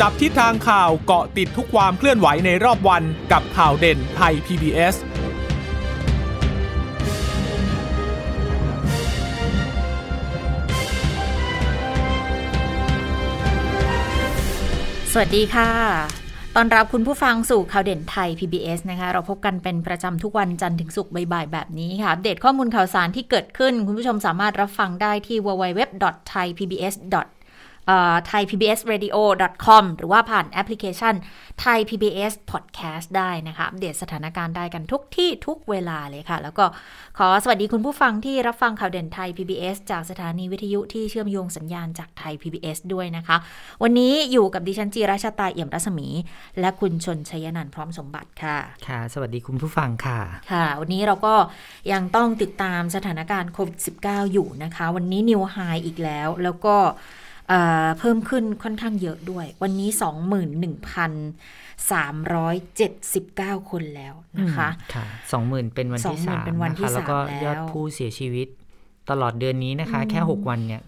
จับทิศทางข่าวเกาะติดทุกความเคลื่อนไหวในรอบวันกับข่าวเด่นไทย PBS สวัสดีค่ะตอนรับคุณผู้ฟังสู่ข่าวเด่นไทย PBS นะคะ เราพบกันเป็นประจำทุกวันจันทร์ถึงศุกร์บ่ายๆแบบนี้ค่ะ อัปเดตข้อมูลข่าวสารที่เกิดขึ้น คุณผู้ชมสามารถรับฟังได้ที่ www.thaipbs thaipbsradio.com หรือว่าผ่านแอปพลิเคชัน Thai PBS Podcast ได้นะคะอัปเดตสถานการณ์ได้กันทุกที่ทุกเวลาเลยค่ะ แล้วก็ขอสวัสดีคุณผู้ฟังที่รับฟังข่าวเด่นไทย PBS จากสถานีวิทยุที่เชื่อมโยงสัญญาณจากไทย PBS ด้วยนะคะ วันนี้อยู่กับดิฉันจีราชาตาเอี่ยมรัศมี และคุณชนชยนันท์พร้อมสมบัติค่ะ ค่ะ สวัสดีคุณผู้ฟังค่ะ ค่ะ วันนี้เราก็ยังต้องติดตามสถานการณ์โควิด -19 อยู่นะคะ วันนี้นิวไฮอีกแล้ว แล้วก็ เพิ่มขึ้นค่อนข้างเยอะด้วย วันนี้ 21,379 คนแล้วนะคะค่ะ20,000 เป็นวันที่สามเป็นวันที่นะคะแล้วก็สามแล้วยอดผู้เสียชีวิตตลอดเดือนนี้นะคะ แค่ 6 วันเนี่ย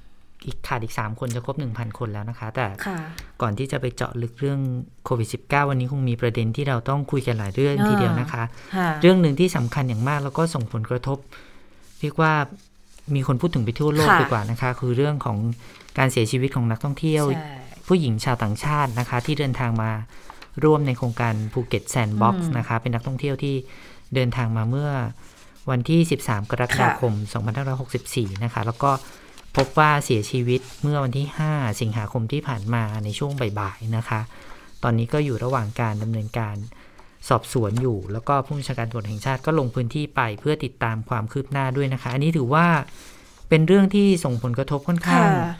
อีกขาดอีก 3 คนจะครบ 1,000 คนแล้วนะคะ แต่ค่ะก่อนที่จะไปเจาะลึกเรื่องโควิด -19 วันนี้คงมีประเด็นที่เราต้องคุยกันหลายเรื่องทีเดียวนะคะค่ะเรื่องหนึ่งที่สำคัญอย่างมากแล้วก็ส่งผลกระทบ เรียกว่ามีคนพูดถึงไปทั่วโลกค่ะดีกว่านะคะ คือเรื่องของ การเสียชีวิตของนักท่องเที่ยวใช่ผู้หญิงชาวต่างชาตินะคะ ที่เดินทางมาร่วมในโครงการภูเก็ตแซนด์บ็อกซ์นะคะ เป็นนักท่องเที่ยวที่เดินทางมาเมื่อวันที่ 13 กรกฎาคม 2564 นะคะ แล้วก็พบว่าเสียชีวิตเมื่อวันที่ 5 สิงหาคมที่ผ่านมาในช่วงบ่ายๆนะคะ ตอนนี้ก็อยู่ระหว่างการดำเนินการสอบสวนอยู่ แล้วก็ผู้บัญชาการตำรวจแห่งชาติก็ลงพื้นที่ไปเพื่อติดตามความคืบหน้าด้วยนะคะ อันนี้ถือว่าเป็นเรื่องที่ส่งผลกระทบค่อนข้างค่ะ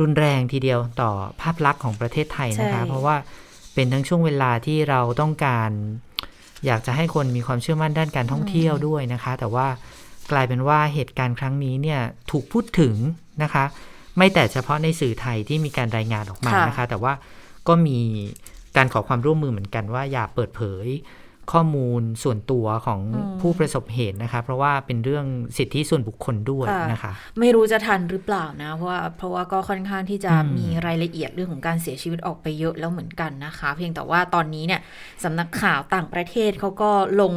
รุนแรงทีเดียวต่อภาพลักษณ์ของประเทศไทยนะคะใช่เพราะว่าเป็นทั้งช่วงเวลาที่เราต้องการ อยากจะให้คนมีความเชื่อมั่นด้านการท่องเที่ยวด้วยนะคะ แต่ว่ากลายเป็นว่าเหตุการณ์ครั้งนี้เนี่ยถูกพูดถึงนะคะ ไม่แต่เฉพาะในสื่อไทยที่มีการรายงานออกมาค่ะนะคะ แต่ว่าก็มีการขอความร่วมมือเหมือนกันว่าอย่าเปิดเผย ข้อมูลส่วนตัวของผู้ประสบเหตุนะคะ เพราะว่าเป็นเรื่องสิทธิส่วนบุคคลด้วยค่ะนะคะ ไม่รู้จะทันหรือเปล่านะ เพราะว่าเพราะว่าก็ค่อนข้างที่จะอืมมีรายละเอียดเรื่องของการเสียชีวิตออกไปเยอะแล้วเหมือนกันนะคะ เพียงแต่ว่าตอนนี้เนี่ยสำนักข่าวต่างประเทศเขาก็ลง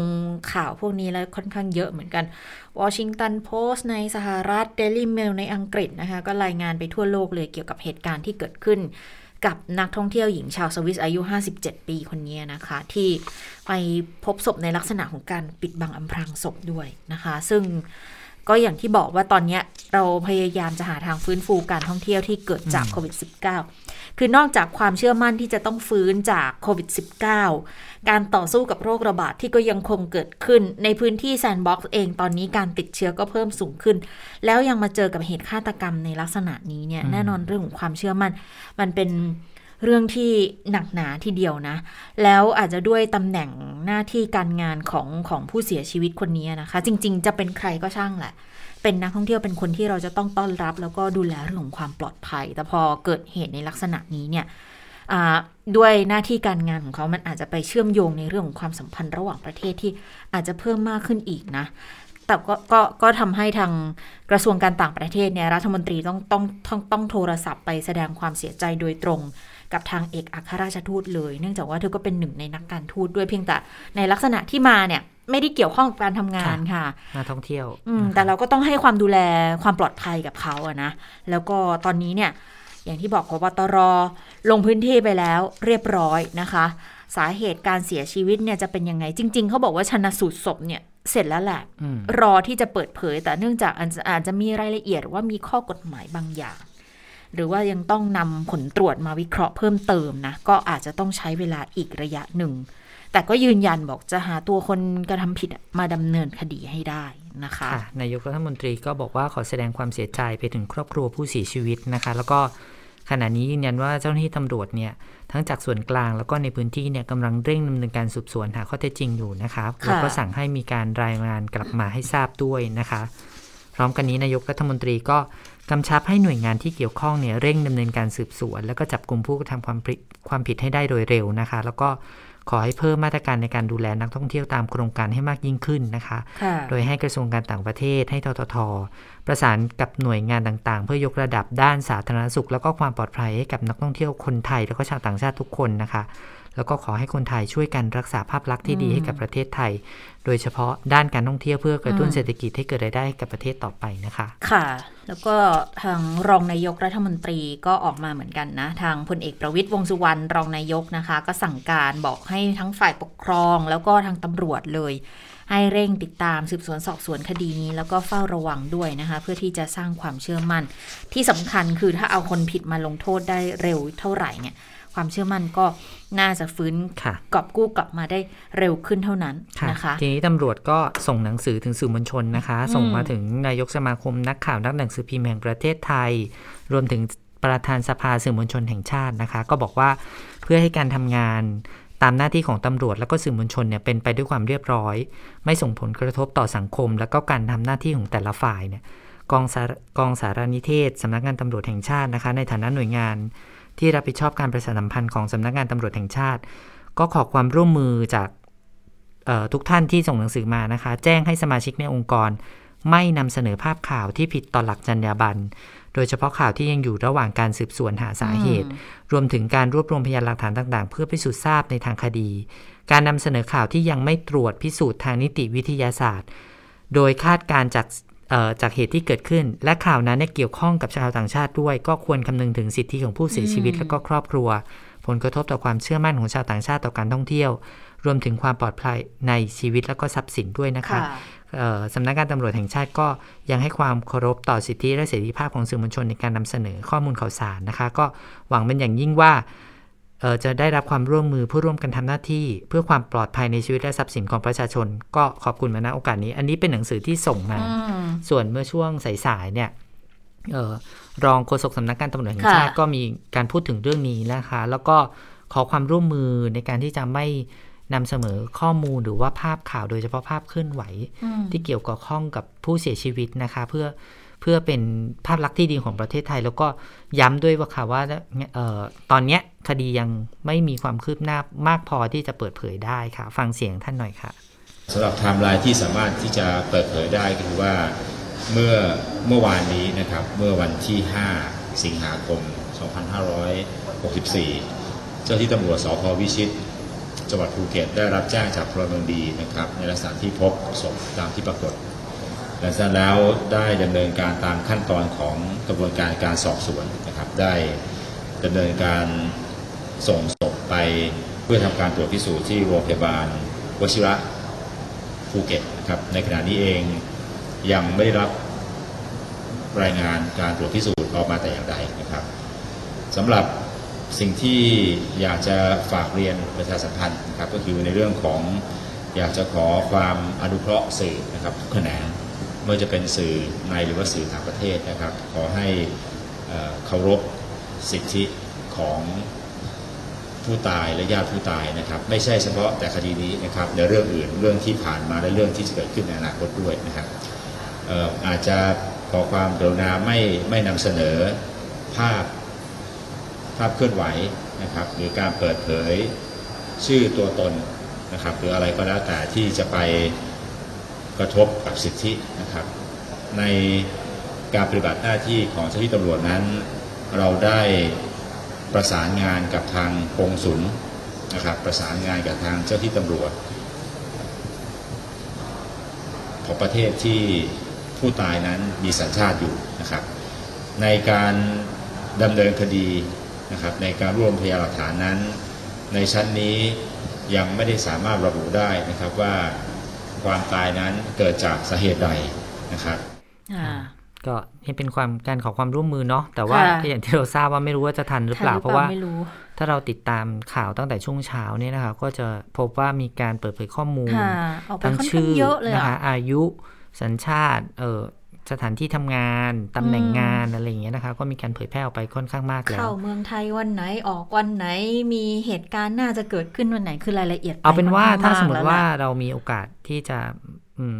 ข่าวพวกนี้แล้วค่อนข้างเยอะเหมือนกันวอชิงตันโพสต์ในสหรัฐเดลี่เมลในอังกฤษนะคะ ก็รายงานไปทั่วโลกเลยเกี่ยวกับเหตุการณ์ที่เกิดขึ้น กับนักท่องเที่ยวหญิงชาวสวิสอายุ 57 ปีคนนี้นะคะ ที่ไปพบศพในลักษณะของการปิดบังอำพรางศพด้วยนะคะ ซึ่งก็อย่างที่บอกว่าตอนนี้เราพยายามจะหาทางฟื้นฟูการท่องเที่ยวที่เกิดจากโควิด -19 คือนอกจากความเชื่อมั่นที่จะต้องฟื้นจากโควิด -19 การต่อสู้กับโรคระบาดที่ก็ยังคงเกิดขึ้น ในพื้นที่แซนด์บ็อกซ์เองตอนนี้การติดเชื้อก็เพิ่มสูงขึ้น แล้วยังมาเจอกับเหตุฆาตกรรมในลักษณะนี้เนี่ยแน่นอนเรื่องของความเชื่อมั่น มันเป็น เรื่องที่หนักหนาทีเดียวนะ แล้วอาจจะด้วยตำแหน่งหน้าที่การงานของของผู้เสียชีวิตคนนี้นะคะ จริง ๆ จะเป็นใครก็ช่างแหละ เป็นนักท่องเที่ยวเป็นคนที่เราจะต้องต้อนรับ แล้วก็ดูแลเรื่องของความปลอดภัย แต่พอเกิดเหตุในลักษณะนี้เนี่ยด้วยหน้าที่การงานของเขา มันอาจจะไปเชื่อมโยงในเรื่องของความสัมพันธ์ระหว่างประเทศที่อาจจะเพิ่มมากขึ้นอีกนะ แต่ก็ก็ก็ทำให้ทางกระทรวงการต่างประเทศเนี่ยรัฐมนตรีต้องต้องต้องต้องโทรศัพท์ไปแสดงความเสียใจโดยตรง กับทางเอกอัครราชทูตเลย เนื่องจากว่าเธอก็เป็นหนึ่งในนักการทูตด้วยเพียงแต่ในลักษณะที่มาเนี่ยไม่ได้เกี่ยวข้องกับการทำงานค่ะนักท่องเที่ยว อืมนะคะแต่เราก็ต้องให้ความดูแลความปลอดภัยกับเขาอะนะ แล้วก็ตอนนี้เนี่ย อย่างที่บอกพบตรลงพื้นที่ไปแล้วเรียบร้อยนะคะ สาเหตุการเสียชีวิตเนี่ยจะเป็นยังไง จริง ๆ เขาบอกว่าชนะสูตรศพเนี่ยเสร็จแล้วแหละอืมรอที่จะเปิดเผย แต่เนื่องจากอาจจะอาจจะมีรายละเอียดว่ามีข้อกฎหมายบางอย่าง หรือว่ายังต้องนำผลตรวจมาวิเคราะห์เพิ่มเติมนะ ก็อาจจะต้องใช้เวลาอีกระยะหนึ่ง แต่ก็ยืนยันบอกจะหาตัวคนกระทำผิดมาดำเนินคดีให้ได้นะคะคะนายกรัฐมนตรีก็บอกว่าขอแสดงความเสียใจไปถึงครอบครัวผู้เสียชีวิตนะคะ แล้วก็ขณะนี้ยืนยันว่าเจ้าหน้าที่ตำรวจเนี่ยทั้งจากส่วนกลางแล้วก็ในพื้นที่เนี่ยกำลังเร่งดำเนินการสืบสวนหาข้อเท็จจริงอยู่นะคะค่ะแล้วก็สั่งให้มีการรายงานกลับมาให้ทราบด้วยนะคะ พร้อมกันนี้นายกรัฐมนตรีก็ กำชับให้หน่วยงานที่เกี่ยวข้องเนี่ยเร่งดำเนินการสืบสวน แล้วก็จับกลุ่มผู้กระทำความผิดความผิดให้ได้โดยเร็วนะคะ แล้วก็ขอให้เพิ่มมาตรการในการดูแลนักท่องเที่ยวตามโครงการให้มากยิ่งขึ้นนะคะค่ะโดยให้กระทรวงการต่างประเทศให้ททท ประสานกับหน่วยงานต่างๆ เพื่อยกระดับด้านสาธารณสุข แล้วก็ความปลอดภัยให้กับนักท่องเที่ยวคนไทย แล้วก็ชาวต่างชาติทุกคนนะคะ แล้วก็ขอให้คนไทยช่วยกันรักษาภาพลักษณ์ที่ดีให้กับประเทศไทย โดยเฉพาะด้านการท่องเที่ยวเพื่อกระตุ้นเศรษฐกิจให้เกิดรายได้ให้กับประเทศต่อไปนะคะ ค่ะ แล้วก็ทางรองนายกรัฐมนตรีก็ออกมาเหมือนกันนะ ทางพลเอกประวิตยวงษ์สุวรรณรองนายกนะคะ ก็สั่งการบอกให้ทั้งฝ่ายปกครอง แล้วก็ทางตำรวจเลยให้เร่งติดตามสืบสวนสอบสวนคดีนี้แล้วก็เฝ้าระวังด้วยนะคะ เพื่อที่จะสร้างความเชื่อมั่น ที่สำคัญคือถ้าเอาคนผิดมาลงโทษได้เร็วเท่าไหร่เนี่ย ความเชื่อมั่นก็น่าจะฟื้นค่ะกอบกู้กลับมาได้เร็วขึ้นเท่านั้นค่ะนะคะทีนี้ตำรวจก็ส่งหนังสือถึงสื่อมวลชนนะคะ ส่งมาถึงนายกสมาคมนักข่าวนักหนังสือพิมพ์แห่งประเทศไทย รวมถึงประธานสภาสื่อมวลชนแห่งชาตินะคะ ก็บอกว่าเพื่อให้การทำงานตามหน้าที่ของตำรวจแล้วก็สื่อมวลชนเนี่ยเป็นไปด้วยความเรียบร้อย ไม่ส่งผลกระทบต่อสังคม แล้วก็การทำหน้าที่ของแต่ละฝ่ายเนี่ยกองสารกองสารนิเทศสำนักงานตำรวจแห่งชาตินะคะ ในฐานะหน่วยงาน ที่รับผิดชอบการประชาสัมพันธ์ของสำนักงานตำรวจแห่งชาติ ก็ขอความร่วมมือจากเอ่อทุกท่านที่ส่งหนังสือมานะคะ แจ้งให้สมาชิกในองค์กร ไม่นำเสนอภาพข่าวที่ผิดต่อหลักจรรยาบรรณโดยเฉพาะข่าวที่ยังอยู่ระหว่างการสืบสวนหาสาเหตุ รวมถึงการรวบรวมพยานหลักฐานต่างๆ เพื่อพิสูจน์ทราบในทางคดี การนำเสนอข่าวที่ยังไม่ตรวจพิสูจน์ทางนิติวิทยาศาสตร์ โดยคาดการณ์จากเอ่อ จากเหตุที่เกิดขึ้น และข่าวนั้นเนี่ยเกี่ยวข้องกับชาวต่างชาติด้วย ก็ควรคำนึงถึงสิทธิของผู้เสียชีวิตและก็ครอบครัว ผลกระทบต่อความเชื่อมั่นของชาวต่างชาติต่อการท่องเที่ยว รวมถึงความปลอดภัยในชีวิตและก็ทรัพย์สินด้วยนะคะค่ะเอ่อสำนักงานตำรวจแห่งชาติก็ยังให้ความเคารพต่อสิทธิและเสรีภาพของสื่อมวลชนในการนำเสนอข้อมูลข่าวสารนะคะ ก็หวังเป็นอย่างยิ่งว่าเอ่อ จะได้รับความร่วมมือเพื่อร่วมกันทำหน้าที่ เพื่อความปลอดภัยในชีวิตและทรัพย์สินของประชาชน ก็ขอบคุณมาณโอกาสนี้ อันนี้เป็นหนังสือที่ส่งมาอืมส่วนเมื่อช่วงสายๆเนี่ยเอ่อรองโฆษกสำนักงานตำรวจแห่งชาติค่ะก็มีการพูดถึงเรื่องนี้นะคะ แล้วก็ขอความร่วมมือในการที่จะไม่นำเสนอข้อมูลหรือว่าภาพข่าวโดยเฉพาะภาพเคลื่อนไหวอืมที่เกี่ยวกับข้องกับผู้เสียชีวิตนะคะ เพื่อ เพื่อเป็นภาพลักษณ์ที่ดีของประเทศไทย แล้วก็ย้ำด้วยว่าค่ะว่าออตอนเนี้ยคดียังไม่มีความคืบหน้ามากพอที่จะเปิดเผยได้ค่ะ ฟังเสียงท่านหน่อยค่ะสำหรับไทม์ไลน์ที่สามารถที่จะเปิดเผยได้คือว่าเมื่อเมื่อวานนี้นะครับเมื่อวันที่ 5 สิงหาคม 2564 เจ้าที่ตำรวจสพวิชิตจังหวัดภูเก็ตได้รับแจ้งจากพลเมืองดีนะครับในลักษณะที่พบศพตามที่ปรากฏ หลังจากแล้วได้ดำเนินการตามขั้นตอนของกระบวนการการสอบสวนนะครับ ได้ดำเนินการส่งศพไปเพื่อทำการตรวจพิสูจน์ที่โรงพยาบาลวชิระภูเก็ตนะครับในขณะนี้เองยังไม่ได้รับรายงานการตรวจพิสูจน์ออกมาแต่อย่างใดนะครับสำหรับสิ่งที่อยากจะฝากเรียนประชาสัมพันธ์นะครับก็คือในเรื่องของอยากจะขอความอนุเคราะห์สื่อนะครับทุกแขนง ไม่ว่าจะเป็นสื่อในหรือว่าสื่อต่างประเทศนะครับ ขอให้เคารพสิทธิของผู้ตายและญาติผู้ตายนะครับ ไม่ใช่เฉพาะแต่คดีนี้นะครับในเรื่องอื่นเรื่องที่ผ่านมาและเรื่องที่จะเกิดขึ้นในอนาคตด้วยนะครับอออาจจะขอความกรุณาไม่ไม่นำเสนอภาพภาพเคลื่อนไหวนะครับ หรือการเปิดเผยชื่อตัวตนนะครับ หรืออะไรก็แล้วแต่ที่จะไป กระทบกับสิทธินะครับ ในการปฏิบัติหน้าที่ของเจ้าหน้าที่ตำรวจนั้น เราได้ประสานงานกับทางกงสุลนะครับ ประสานงานกับทางเจ้าที่ตำรวจ ของประเทศที่ผู้ตายนั้นมีสัญชาติอยู่นะครับ ในการดำเนินคดีนะครับ ในการร่วมพยานหลักฐานนั้น ในชั้นนี้ยังไม่ได้สามารถระบุได้นะครับว่า ความตายนั้นเกิดจากสาเหตุใดนะครับอ่าก็นี่เป็นความการขอความร่วมมือเนาะแต่ว่าค่ะอย่างที่เราทราบว่าไม่รู้ว่าจะทันหรือเปล่าทันเพราะว่าไม่รู้ถ้าเราติดตามข่าวตั้งแต่ช่วงเช้าเนี่ยนะคะก็จะพบว่ามีการเปิดเผยข้อมูลค่ะออกไปทั้งค่อนชื่ข้างอเยอะเลยนะคะอะอายุสัญชาติเออ สถานที่ทำงานตำแหน่งอืมงานอะไรอย่างเงี้ยนะคะก็มีการเผยแพร่ออกไปค่อนข้างมากแล้วเข้าเมืองไทยวันไหนออกวันไหนมีเหตุการณ์น่าจะเกิดขึ้นวันไหนคือรายละเอียด เอาเป็นว่าค่ถ้าข้งสมมติว่าแล้วแหละเรามีโอกาสที่จะอืม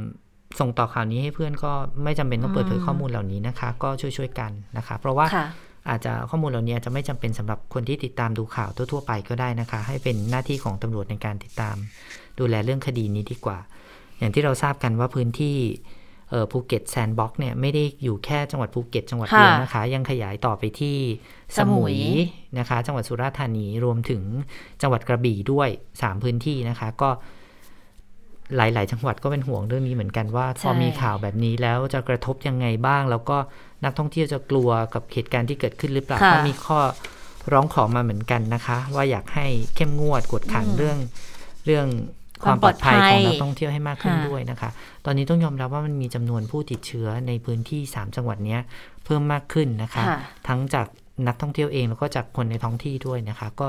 ส่งต่อข่าวนี้ให้เพื่อนก็ไม่จำเป็นต้องเปิดเผยอืมข้อมูลเหล่านี้นะคะ ก็ช่วยๆกันนะคะ เพราะว่าค่ะอาจจะข้อมูลเหล่านี้จะไม่จำเป็นสำหรับคนที่ติดตามดูข่าวทั่วๆไปก็ได้นะคะ ให้เป็นหน้าที่ของตำรวจในการติดตาม ดูแลเรื่องคดีนี้ดีกว่า อย่างที่เราทราบกันว่าพื้นที่ ภูเก็ตแซนด์บ็อกซ์เนี่ยไม่ได้อยู่แค่จังหวัดภูเก็ตจังหวัดเดียวนะคะ ยังขยายต่อไปที่สมุยนะคะ จังหวัดสุราษฎร์ธานีรวมถึงจังหวัดกระบี่ด้วย 3 พื้นที่นะคะ ก็หลาย ๆ จังหวัดก็เป็นห่วงเรื่องนี้เหมือนกันว่า พอมีข่าวแบบนี้แล้วจะกระทบยังไงบ้าง แล้วก็นักท่องเที่ยวจะกลัวกับเหตุการณ์ที่เกิดขึ้นหรือเปล่าก็มีข้อร้องขอมาเหมือนกันนะคะ ว่าอยากให้เข้มงวดกดขันเรื่องเรื่อง ความปลอดภัยของนักท่องเที่ยวให้มากขึ้นด้วยนะคะ ตอนนี้ต้องยอมรับว่ามันมีจำนวนผู้ติดเชื้อในพื้นที่ 3 จังหวัดนี้เพิ่มมากขึ้นนะคะ ทั้งจากนักท่องเที่ยวเองแล้วก็จากคนในท้องที่ด้วยนะคะ ก็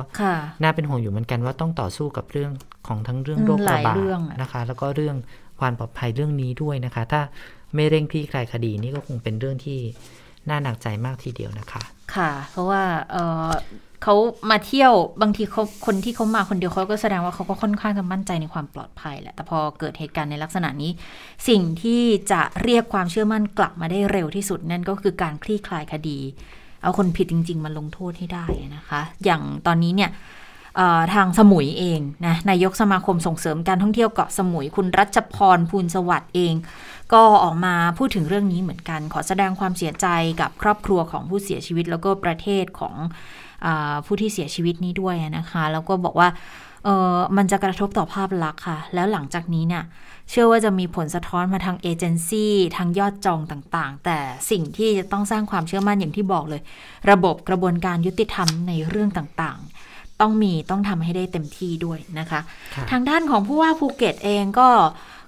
น่าเป็นห่วงอยู่เหมือนกันว่าต้องต่อสู้กับเรื่องของทั้งเรื่องโรคระบาดนะคะ แล้วก็เรื่องความปลอดภัยเรื่องนี้ด้วยนะคะ ถ้าไม่เร่งคลี่คลายคดีนี่ก็คงเป็นเรื่องที่น่าหนักใจมากทีเดียวนะคะ ค่ะ เพราะว่า เขามาเที่ยวบางทีเขาคนที่เขามาคนเดียวเขาก็แสดงว่าเขาก็ค่อนข้างจะมั่นใจในความปลอดภัยแหละ แต่พอเกิดเหตุการณ์ในลักษณะนี้ สิ่งที่จะเรียกความเชื่อมั่นกลับมาได้เร็วที่สุดนั่นก็คือการคลี่คลายคดี เอาคนผิดจริง ๆ มาลงโทษให้ได้นะคะ อย่างตอนนี้เนี่ยทางสมุยเองนะนายกสมาคมส่งเสริมการท่องเที่ยวเกาะสมุย คุณรัชพรภูลสวัสดิ์เอง ก็ออกมาพูดถึงเรื่องนี้เหมือนกัน ขอแสดงความเสียใจกับครอบครัวของผู้เสียชีวิต แล้วก็ประเทศของ ผู้ที่เสียชีวิตนี้ด้วยนะคะ แล้วก็บอกว่าเออมันจะกระทบต่อภาพลักษณ์ค่ะ แล้วหลังจากนี้เนี่ย เชื่อว่าจะมีผลสะท้อนมาทางเอเจนซี่ทางยอดจองต่างๆ แต่สิ่งที่จะต้องสร้างความเชื่อมั่นอย่างที่บอกเลย ระบบกระบวนการยุติธรรมในเรื่องต่างๆ ต้องมีต้องทำให้ได้เต็มที่ด้วยนะคะ ทางด้านของผู้ว่าภูเก็ตเองก็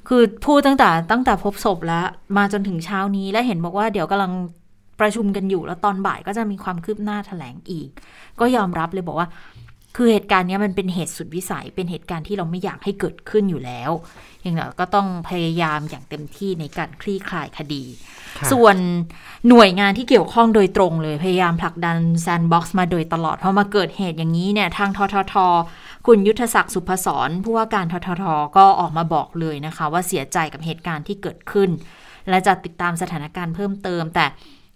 คือพูดตั้งแต่ตั้งแต่พบศพแล้ว มาจนถึงเช้านี้และเห็นบอกว่าเดี๋ยวกำลัง ประชุมกันอยู่แล้วตอนบ่ายก็จะมีความคืบหน้าแถลงอีก ก็ยอมรับเลยบอกว่า คือเหตุการณ์นี้มันเป็นเหตุสุดวิสัย เป็นเหตุการณ์ที่เราไม่อยากให้เกิดขึ้นอยู่แล้ว อย่างนั้นก็ต้องพยายามอย่างเต็มที่ในการคลี่คลายคดี ส่วนหน่วยงานที่เกี่ยวข้องโดยตรงเลยพยายามผลักดันแซนด์บ็อกซ์มาโดยตลอดพอมาเกิดเหตุอย่างนี้เนี่ยทางทททคุณยุทธศักดิ์สุพศรผู้ว่าการทททก็ออกมาบอกเลยนะคะ ว่าเสียใจกับเหตุการณ์ที่เกิดขึ้น และจะติดตามสถานการณ์เพิ่มเติม แต่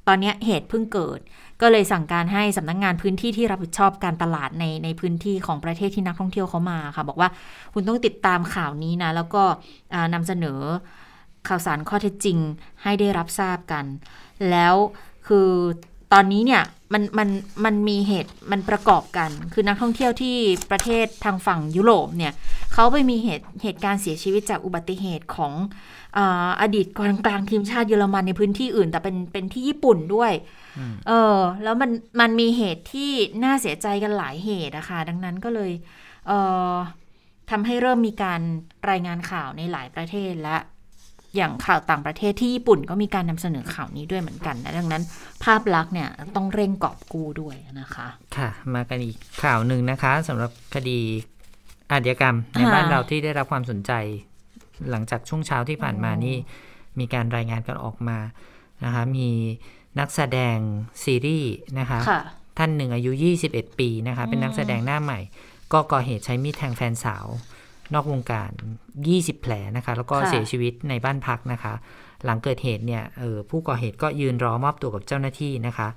ตอนนี้เหตุเพิ่งเกิด ก็เลยสั่งการให้สำนักงงานพื้นที่ที่รับผิดชอบการตลาดในในพื้นที่ของประเทศที่นักท่องเที่ยวเขามาค่ะ บอกว่าคุณต้องติดตามข่าวนี้นะ แล้วก็นำเสนอข่าวสารข้อเท็จจริงให้ได้รับทราบกัน แล้วคือตอนนี้เนี่ยมันมันมันมีเหตุมันประกอบกัน คือนักท่องเที่ยวที่ประเทศทางฝั่งยุโรปเนี่ยเขาไปมีเหตุเหตุการณ์เสียชีวิตจากอุบัติเหตุของ อดีตกองกลางทีมชาติเยอรมันในพื้นที่อื่น แต่เป็นเป็นที่ญี่ปุ่นด้วย เออ แล้วมันมันมีเหตุที่น่าเสียใจกันหลายเหตุนะคะดังนั้นก็เลยเออทำให้เริ่มมีการรายงานข่าวในหลายประเทศและอย่างข่าวต่างประเทศที่ญี่ปุ่นก็มีการนำเสนอข่าวนี้ด้วยเหมือนกันนะดังนั้น ภาพลักษณ์เนี่ยต้องเร่งกอบกู้ด้วยนะคะ ค่ะ มากันอีกข่าวหนึ่งนะคะสำหรับคดีอาชญากรรมในบ้านเราที่ได้รับความสนใจ หลังจากช่วงเช้าที่ผ่านมานี่มีการรายงานกันออกมานะคะ มีนักแสดงซีรีส์นะคะคะท่านหนึ่งอายุ 21 ปีนะคะ เป็นนักแสดงหน้าใหม่ ก็ก่อเหตุใช้มีดแทงแฟนสาว นอกวงการ 20 แผลนะคะ แล้วก็เสียชีวิตในบ้านพักนะคะ หลังเกิดเหตุเนี่ยเออผู้ก่อเหตุก็ยืนรอมอบตัวกับเจ้าหน้าที่นะคะ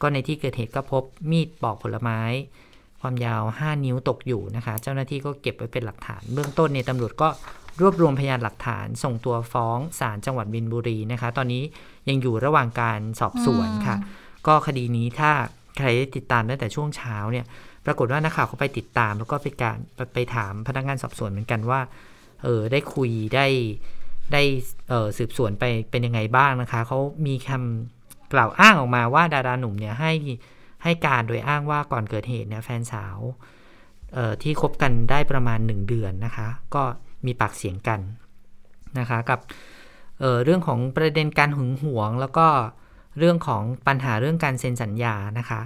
ก็ในที่เกิดเหตุก็พบมีดปอกผลไม้ ความยาว 5 นิ้วตกอยู่นะคะ เจ้าหน้าที่ก็เก็บไว้เป็นหลักฐาน เบื้องต้นเนี่ยตำรวจก็ รวบรวมพยานหลักฐาน ส่งตัวฟ้องศาลจังหวัดบินบุรีนะคะ ตอนนี้ยังอยู่ระหว่างการสอบสวนค่ะ ก็คดีนี้ถ้าใครได้ติดตามตั้งแต่ช่วงเช้าเนี่ย ปรากฏว่านักข่าวเขาไปติดตาม แล้วก็ไปการไปถามพนักงานสอบสวนเหมือนกันว่า เออได้คุยได้ได้เออสืบสวนไปเป็นยังไงบ้างนะคะ เขามีคำกล่าวอ้างออกมาว่าดาราหนุ่มเนี่ยให้ให้การโดยอ้างว่าก่อนเกิดเหตุเนี่ยแฟนสาวที่คบกันได้ประมาณหนึ่งเดือนนะคะ ก็ มีปากเสียงกันนะคะกับเเรื่องของประเด็นการหึงหวง แล้วก็เรื่องของปัญหาเรื่องการเซ็นสัญญานะคะ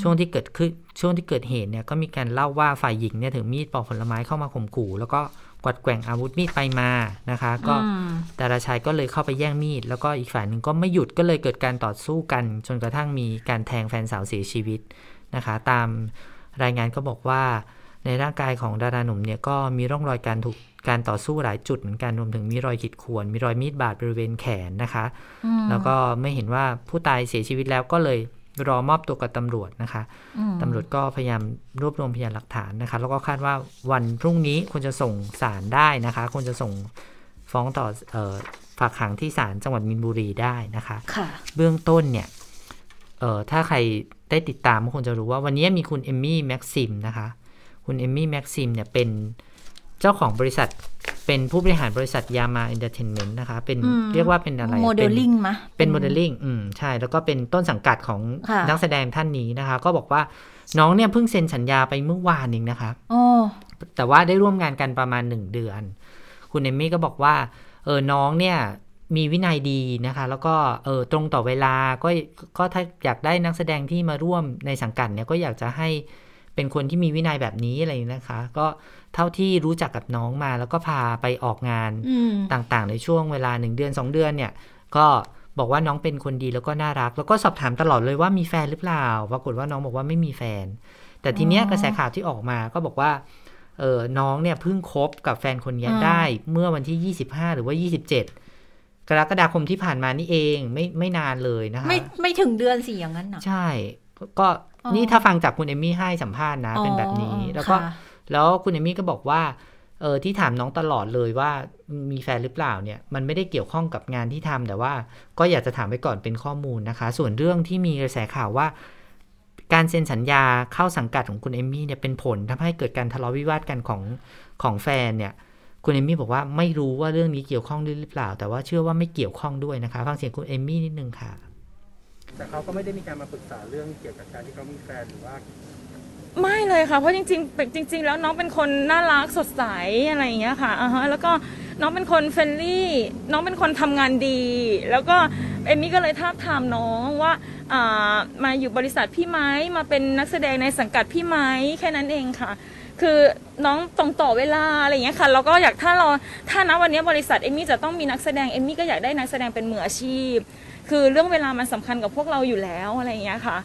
ช่วงที่เกิดขึ้นช่วงที่เกิดเหตุเนี่ยก็มีการเล่าว่าฝ่ายหญิงเนี่ยถือมีดปอกผลไม้เข้ามาข่มขู่ แล้วก็กวัดแกว่งอาวุธมีดไปมานะคะ ก็ดาราชายก็เลยเข้าไปแย่งมีด แล้วก็อีกฝ่ายหนึ่งก็ไม่หยุดก็เลยเกิดการต่อสู้กัน จนกระทั่งมีการแทงแฟนสาวเสียชีวิตนะคะ ตามรายงานก็บอกว่าในร่างกายของดาราหนุ่มเนี่ยก็มีร่องรอยการถูก การต่อสู้หลายจุดเหมือนกันรวมถึงมีรอยขีดข่วนมีรอยมีดบาดบริเวณแขนนะคะ แล้วก็ไม่เห็นว่าผู้ตายเสียชีวิตแล้วก็เลยรอมอบตัวกับตำรวจนะคะอืมตำรวจก็พยายามรวบรวมพยานหลักฐานนะคะ แล้วก็คาดว่าวันพรุ่งนี้ควรจะส่งศาลได้นะคะควรจะส่งฟ้องต่อเออฝากขังที่ศาลจังหวัดมินบุรีได้นะคะค่ะเบื้องต้นเนี่ยเอ่อถ้าใครได้ติดตามก็คงจะรู้ว่าวันนี้มีคุณเอมมี่แม็กซิมนะคะ คุณเอมมี่แม็กซิมเนี่ยเป็น เจ้าของบริษัทเป็นผู้บริหารบริษัทยามาเอนเตอร์เทนเมนต์นะคะ เป็นอืมเรียกว่าเป็นอะไรโมเดลลิ่งมะเป็นโมเดลลิ่งอืมใช่ แล้วก็เป็นต้นสังกัดของค่ะนักแสดงท่านนี้นะคะ ก็บอกว่าน้องเนี่ยเพิ่งเซ็นสัญญาไปเมื่อวานเองนะคะโอ้แต่ว่าได้ร่วมงานกันประมาณหนึ่งเดือน คุณเอมมี่ก็บอกว่าเออน้องเนี่ยมีวินัยดีนะคะ แล้วก็เออตรงต่อเวลาก็ก็ถ้าอยากได้นักแสดงที่มาร่วมในสังกัดเนี่ยก็อยากจะให้ เป็นคนที่มีวินัยแบบนี้อะไรอย่างนี้นะคะ ก็เท่าที่รู้จักกับน้องมา แล้วก็พาไปออกงานอืมต่างๆ ในช่วงเวลาหนึ่งเดือนสองเดือนเนี่ย ก็บอกว่าน้องเป็นคนดีแล้วก็น่ารัก แล้วก็สอบถามตลอดเลยว่ามีแฟนหรือเปล่าปรากฏว่าน้องบอกว่าไม่มีแฟน แต่ทีเนี้ยอ๋อกระแสข่าวที่ออกมาก็บอกว่าเออน้องเนี่ยเพิ่งคบกับแฟนคนนี้อ่าได้เมื่อวันที่ 25 หรือว่า 27 กรกฎาคมที่ผ่านมานี่เองไม่ไม่นานเลยนะคะไม่ไม่ถึงเดือนสิอย่างนั้นนะใช่ ก็อ๋อ นี่ถ้าฟังจากคุณเอมมี่ให้สัมภาษณ์นะ เป็นแบบนี้ แล้วก็ค่ะแล้วคุณเอมมี่ก็บอกว่าเออที่ถามน้องตลอดเลยว่ามีแฟนหรือเปล่าเนี่ย มันไม่ได้เกี่ยวข้องกับงานที่ทำแต่ว่า ก็อยากจะถามไว้ก่อนเป็นข้อมูลนะคะ ส่วนเรื่องที่มีกระแสข่าวว่า การเซ็นสัญญาเข้าสังกัดของคุณเอมมี่เนี่ยเป็นผลทำให้เกิดการทะเลาะวิวาทกันของของแฟนเนี่ย คุณเอมมี่บอกว่าไม่รู้ว่าเรื่องนี้เกี่ยวข้องด้วยหรือเปล่า แต่ว่าเชื่อว่าไม่เกี่ยวข้องด้วยนะคะ ฟังเสียงคุณเอมมี่นิดนึงค่ะ แต่เขาก็ไม่ได้มีการมาปรึกษาเรื่องเกี่ยวกับการที่เขามีแฟนหรือว่า ไม่เลยค่ะ เพราะจริงๆเป็นจริง ๆ แล้วน้องเป็นคนน่ารักสดใสอะไรอย่างเงี้ยค่ะอ่าฮะแล้วก็น้องเป็นคนเฟรนลี่ น้องเป็นคนทำงานดี แล้วก็เอมมี่ก็เลยทาบทามน้องว่าอ่ามาอยู่บริษัทพี่ไหมมาเป็นนักแสดงในสังกัดพี่ไหมแค่นั้นเองค่ะ คือน้องตรงต่อเวลาอะไรอย่างเงี้ยค่ะแล้วก็อยากถ้าเราถ้านะวันนี้บริษัทเอมมี่จะต้องมีนักแสดงเอมมี่ก็อยากได้นักแสดงเป็นมืออาชีพ คือเรื่องเวลามันสำคัญกับพวกเราอยู่แล้วอะไรอย่างเงี้ยค่ะ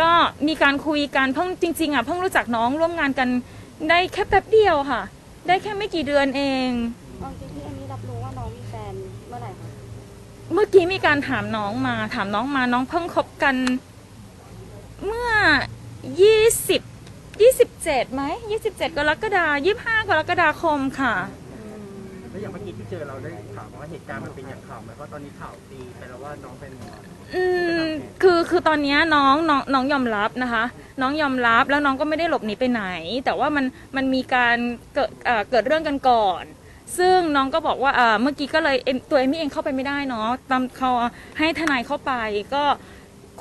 ก็มีการคุยกันเพิ่งจริง ๆอะเพิ่งรู้จักน้องร่วมงานกันได้แค่แป๊บเดียวค่ะ ได้แค่ไม่กี่เดือนเองเอาจริงที่เอมมี่รับรู้ว่าน้องมีแฟนเมื่อไหร่คะเมื่อกี้มีการถามน้องมา ถามน้องมาน้องเพิ่งคบกัน เมื่อยี่สิบยี่สิบเจ็ดไหมยี่สิบเจ็ดกรกฎายี่ห้ากรกฎาคมค่ะ แล้วอย่างเมื่อกี้ที่ เจอเราได้ถามว่าเหตุการณ์มันเป็นอย่างข่าวไหมเพราะตอนนี้ข่าวตีไปแล้วว่าน้องเป็นอืมคือคือตอนเนี้ยน้องน้องน้องยอมรับนะคะ น้องยอมรับแล้วน้องก็ไม่ได้หลบหนีไปไหน แต่ว่ามันมันมีการเกิดเอ่อเกิดเรื่องกันก่อน ซึ่งน้องก็บอกว่าเอ่อเมื่อกี้ก็เลยเอ็มตัวเอมมี่เองเข้าไปไม่ได้เนาะตามเขาให้ทนายเข้าไปก็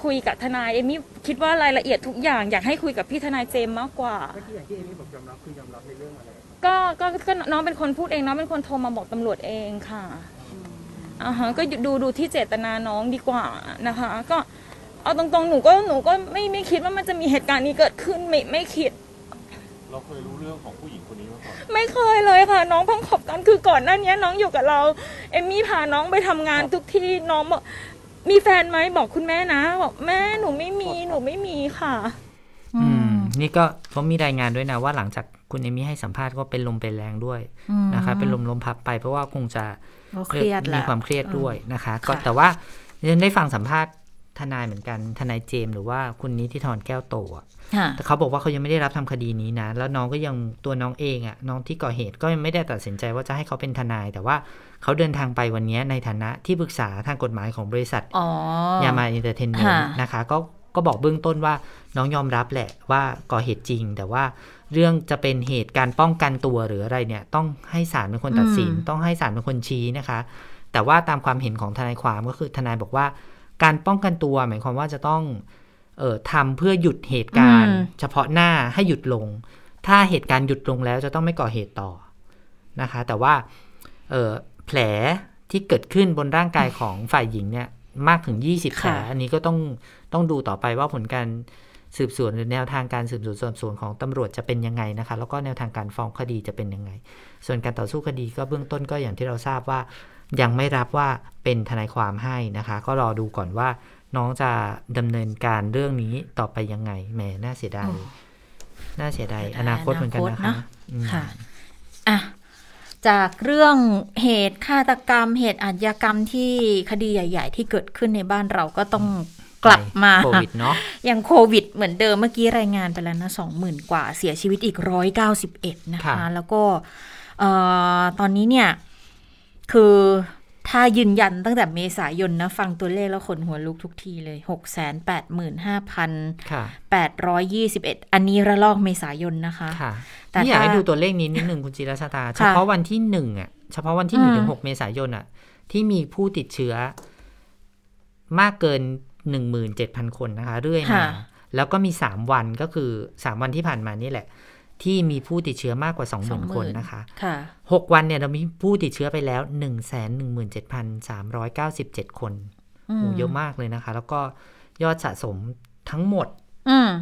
คุยกับทนายเอมมี่คิดว่ารายละเอียดทุกอย่างอยากให้คุยกับพี่ทนายเจมส์มากกว่าเมื่อกี้อย่างที่เอมมี่บอกยอมรับคือยอมรับในเรื่องอะไร ก็ก็ก็น้องเป็นคนพูดเองน้องเป็นคนโทรมาบอกตำรวจเองค่ะอ่าฮะก็ดูดูที่เจตนาน้องดีกว่านะคะ ก็เอาตรงๆหนูก็หนูก็ไม่ไม่คิดว่ามันจะมีเหตุการณ์นี้เกิดขึ้นไม่ไม่คิด เราเคยรู้เรื่องของผู้หญิงคนนี้มาก่อนไม่เคยเลยค่ะ น้องเพิ่งขบกันคือก่อนหน้านี้น้องอยู่กับเราเอมมี่พาน้องไปทำงานทุกที่น้องบอกมีแฟนไหมบอกคุณแม่นะบอกแม่หนูไม่มีหนูไม่มีค่ะอืม นี่ก็เขามีรายงานด้วยนะว่าหลังจากคุณเอมี่ให้สัมภาษณ์ก็เป็นลมเป็นแรงด้วยอืมนะคะเป็นลมลมพับไปเพราะว่าคงจะก็เครียดแหละมีความเครียดด้วยนะคะ ก็ค่ะแต่ว่าเรียนได้ฟังสัมภาษณ์ทนายเหมือนกันทนายเจมส์หรือว่าคุณนิติธรแก้วโตอะค่ะแต่เขาบอกว่าเขายังไม่ได้รับทำคดีนี้นะ แล้วน้องก็ยังตัวน้องเองอะน้องที่ก่อเหตุก็ยังไม่ได้ตัดสินใจว่าจะให้เขาเป็นทนาย แต่ว่าเขาเดินทางไปวันนี้ในฐานะที่ปรึกษาทางกฎหมายของบริษัทอ๋อยามาเอนเตอร์เทนเมนค่ะต์นะคะ ก็ ก็บอกเบื้องต้นว่าน้องยอมรับแหละว่าก่อเหตุจริง แต่ว่าเรื่องจะเป็นเหตุการป้องกันตัวหรืออะไรเนี่ย ต้องให้ศาลเป็นคนตัดสินอืมต้องให้ศาลเป็นคนชี้นะคะ แต่ว่าตามความเห็นของทนายความก็คือทนายบอกว่า การป้องกันตัวหมายความว่าจะต้องเอ่อทำเพื่อหยุดเหตุการณ์ เฉพาะหน้าให้หยุดลง ถ้าเหตุการณ์หยุดลงแล้วจะต้องไม่ก่อเหตุต่อนะคะ แต่ว่าเอ่อแผลที่เกิดขึ้นบนร่างกายของฝ่ายหญิงเนี่ย มากถึง 20แผลค่ะอันนี้ก็ต้องต้องดูต่อไปว่าผลการสืบสวนหรือแนวทางการสืบสวนสอบสวนของตำรวจจะเป็นยังไงนะคะ แล้วก็แนวทางการฟ้องคดีจะเป็นยังไง ส่วนการต่อสู้คดีก็เบื้องต้นก็อย่างที่เราทราบว่า ยังไม่รับว่าเป็นทนายความให้นะคะ ก็รอดูก่อนว่าน้องจะดำเนินการเรื่องนี้ต่อไปยังไงแหมน่าเสียดายโอ้น่าเสียดายเสียดายอนาคตเหมือนกันนะอนาคตคะนะอืมค่ะอะ จากเรื่องเหตุฆาตกรรม เหตุอาชญากรรมที่คดีใหญ่ ๆ ที่เกิดขึ้นในบ้านเราก็ต้องกลับมาโควิดเนาะอย่างโควิดเหมือนเดิมเมื่อกี้รายงานไปแล้วนะสองหมื่นกว่าเสียชีวิตอีกร้อยเก้าสิบเอ็ดนะคะค่ะแล้วก็เอ่อตอนนี้เนี่ย คือถ้ายืนยันตั้งแต่เมษายนนะ ฟังตัวเลขแล้วขนหัวลุกทุกทีเลยหกแสนแปดหมื่นห้าพันค่ะแปดร้อยยี่สิบเอ็ดอันนี้ระลอกเมษายนนะคะค่ะ แต่นี่อยากให้ถ้าดูตัวเลขนี้นิดหนึ่งคุณจิรชาตาค่ะเฉพาะวันที่หนึ่งอะ เฉพาะวันที่หนึ่งอืมถึงหกเมษายนอะ ที่มีผู้ติดเชื้อ มากเกินหนึ่งหมื่นเจ็ดพันคนนะคะ เรื่อยมาค่ะแล้วก็มีสามวันก็คือสามวันที่ผ่านมานี่แหละ ที่มีผู้ติดเชื้อมากกว่าสองหมื่นคนนะคะค่ะหกวันเนี่ยเรามีผู้ติดเชื้อไปแล้วหนึ่งแสนหนึ่งหมื่นเจ็ดพันสามร้อยเก้าสิบเจ็ดคนอืมโหเยอะมากเลยนะคะ แล้วก็ยอดสะสมทั้งหมดอืม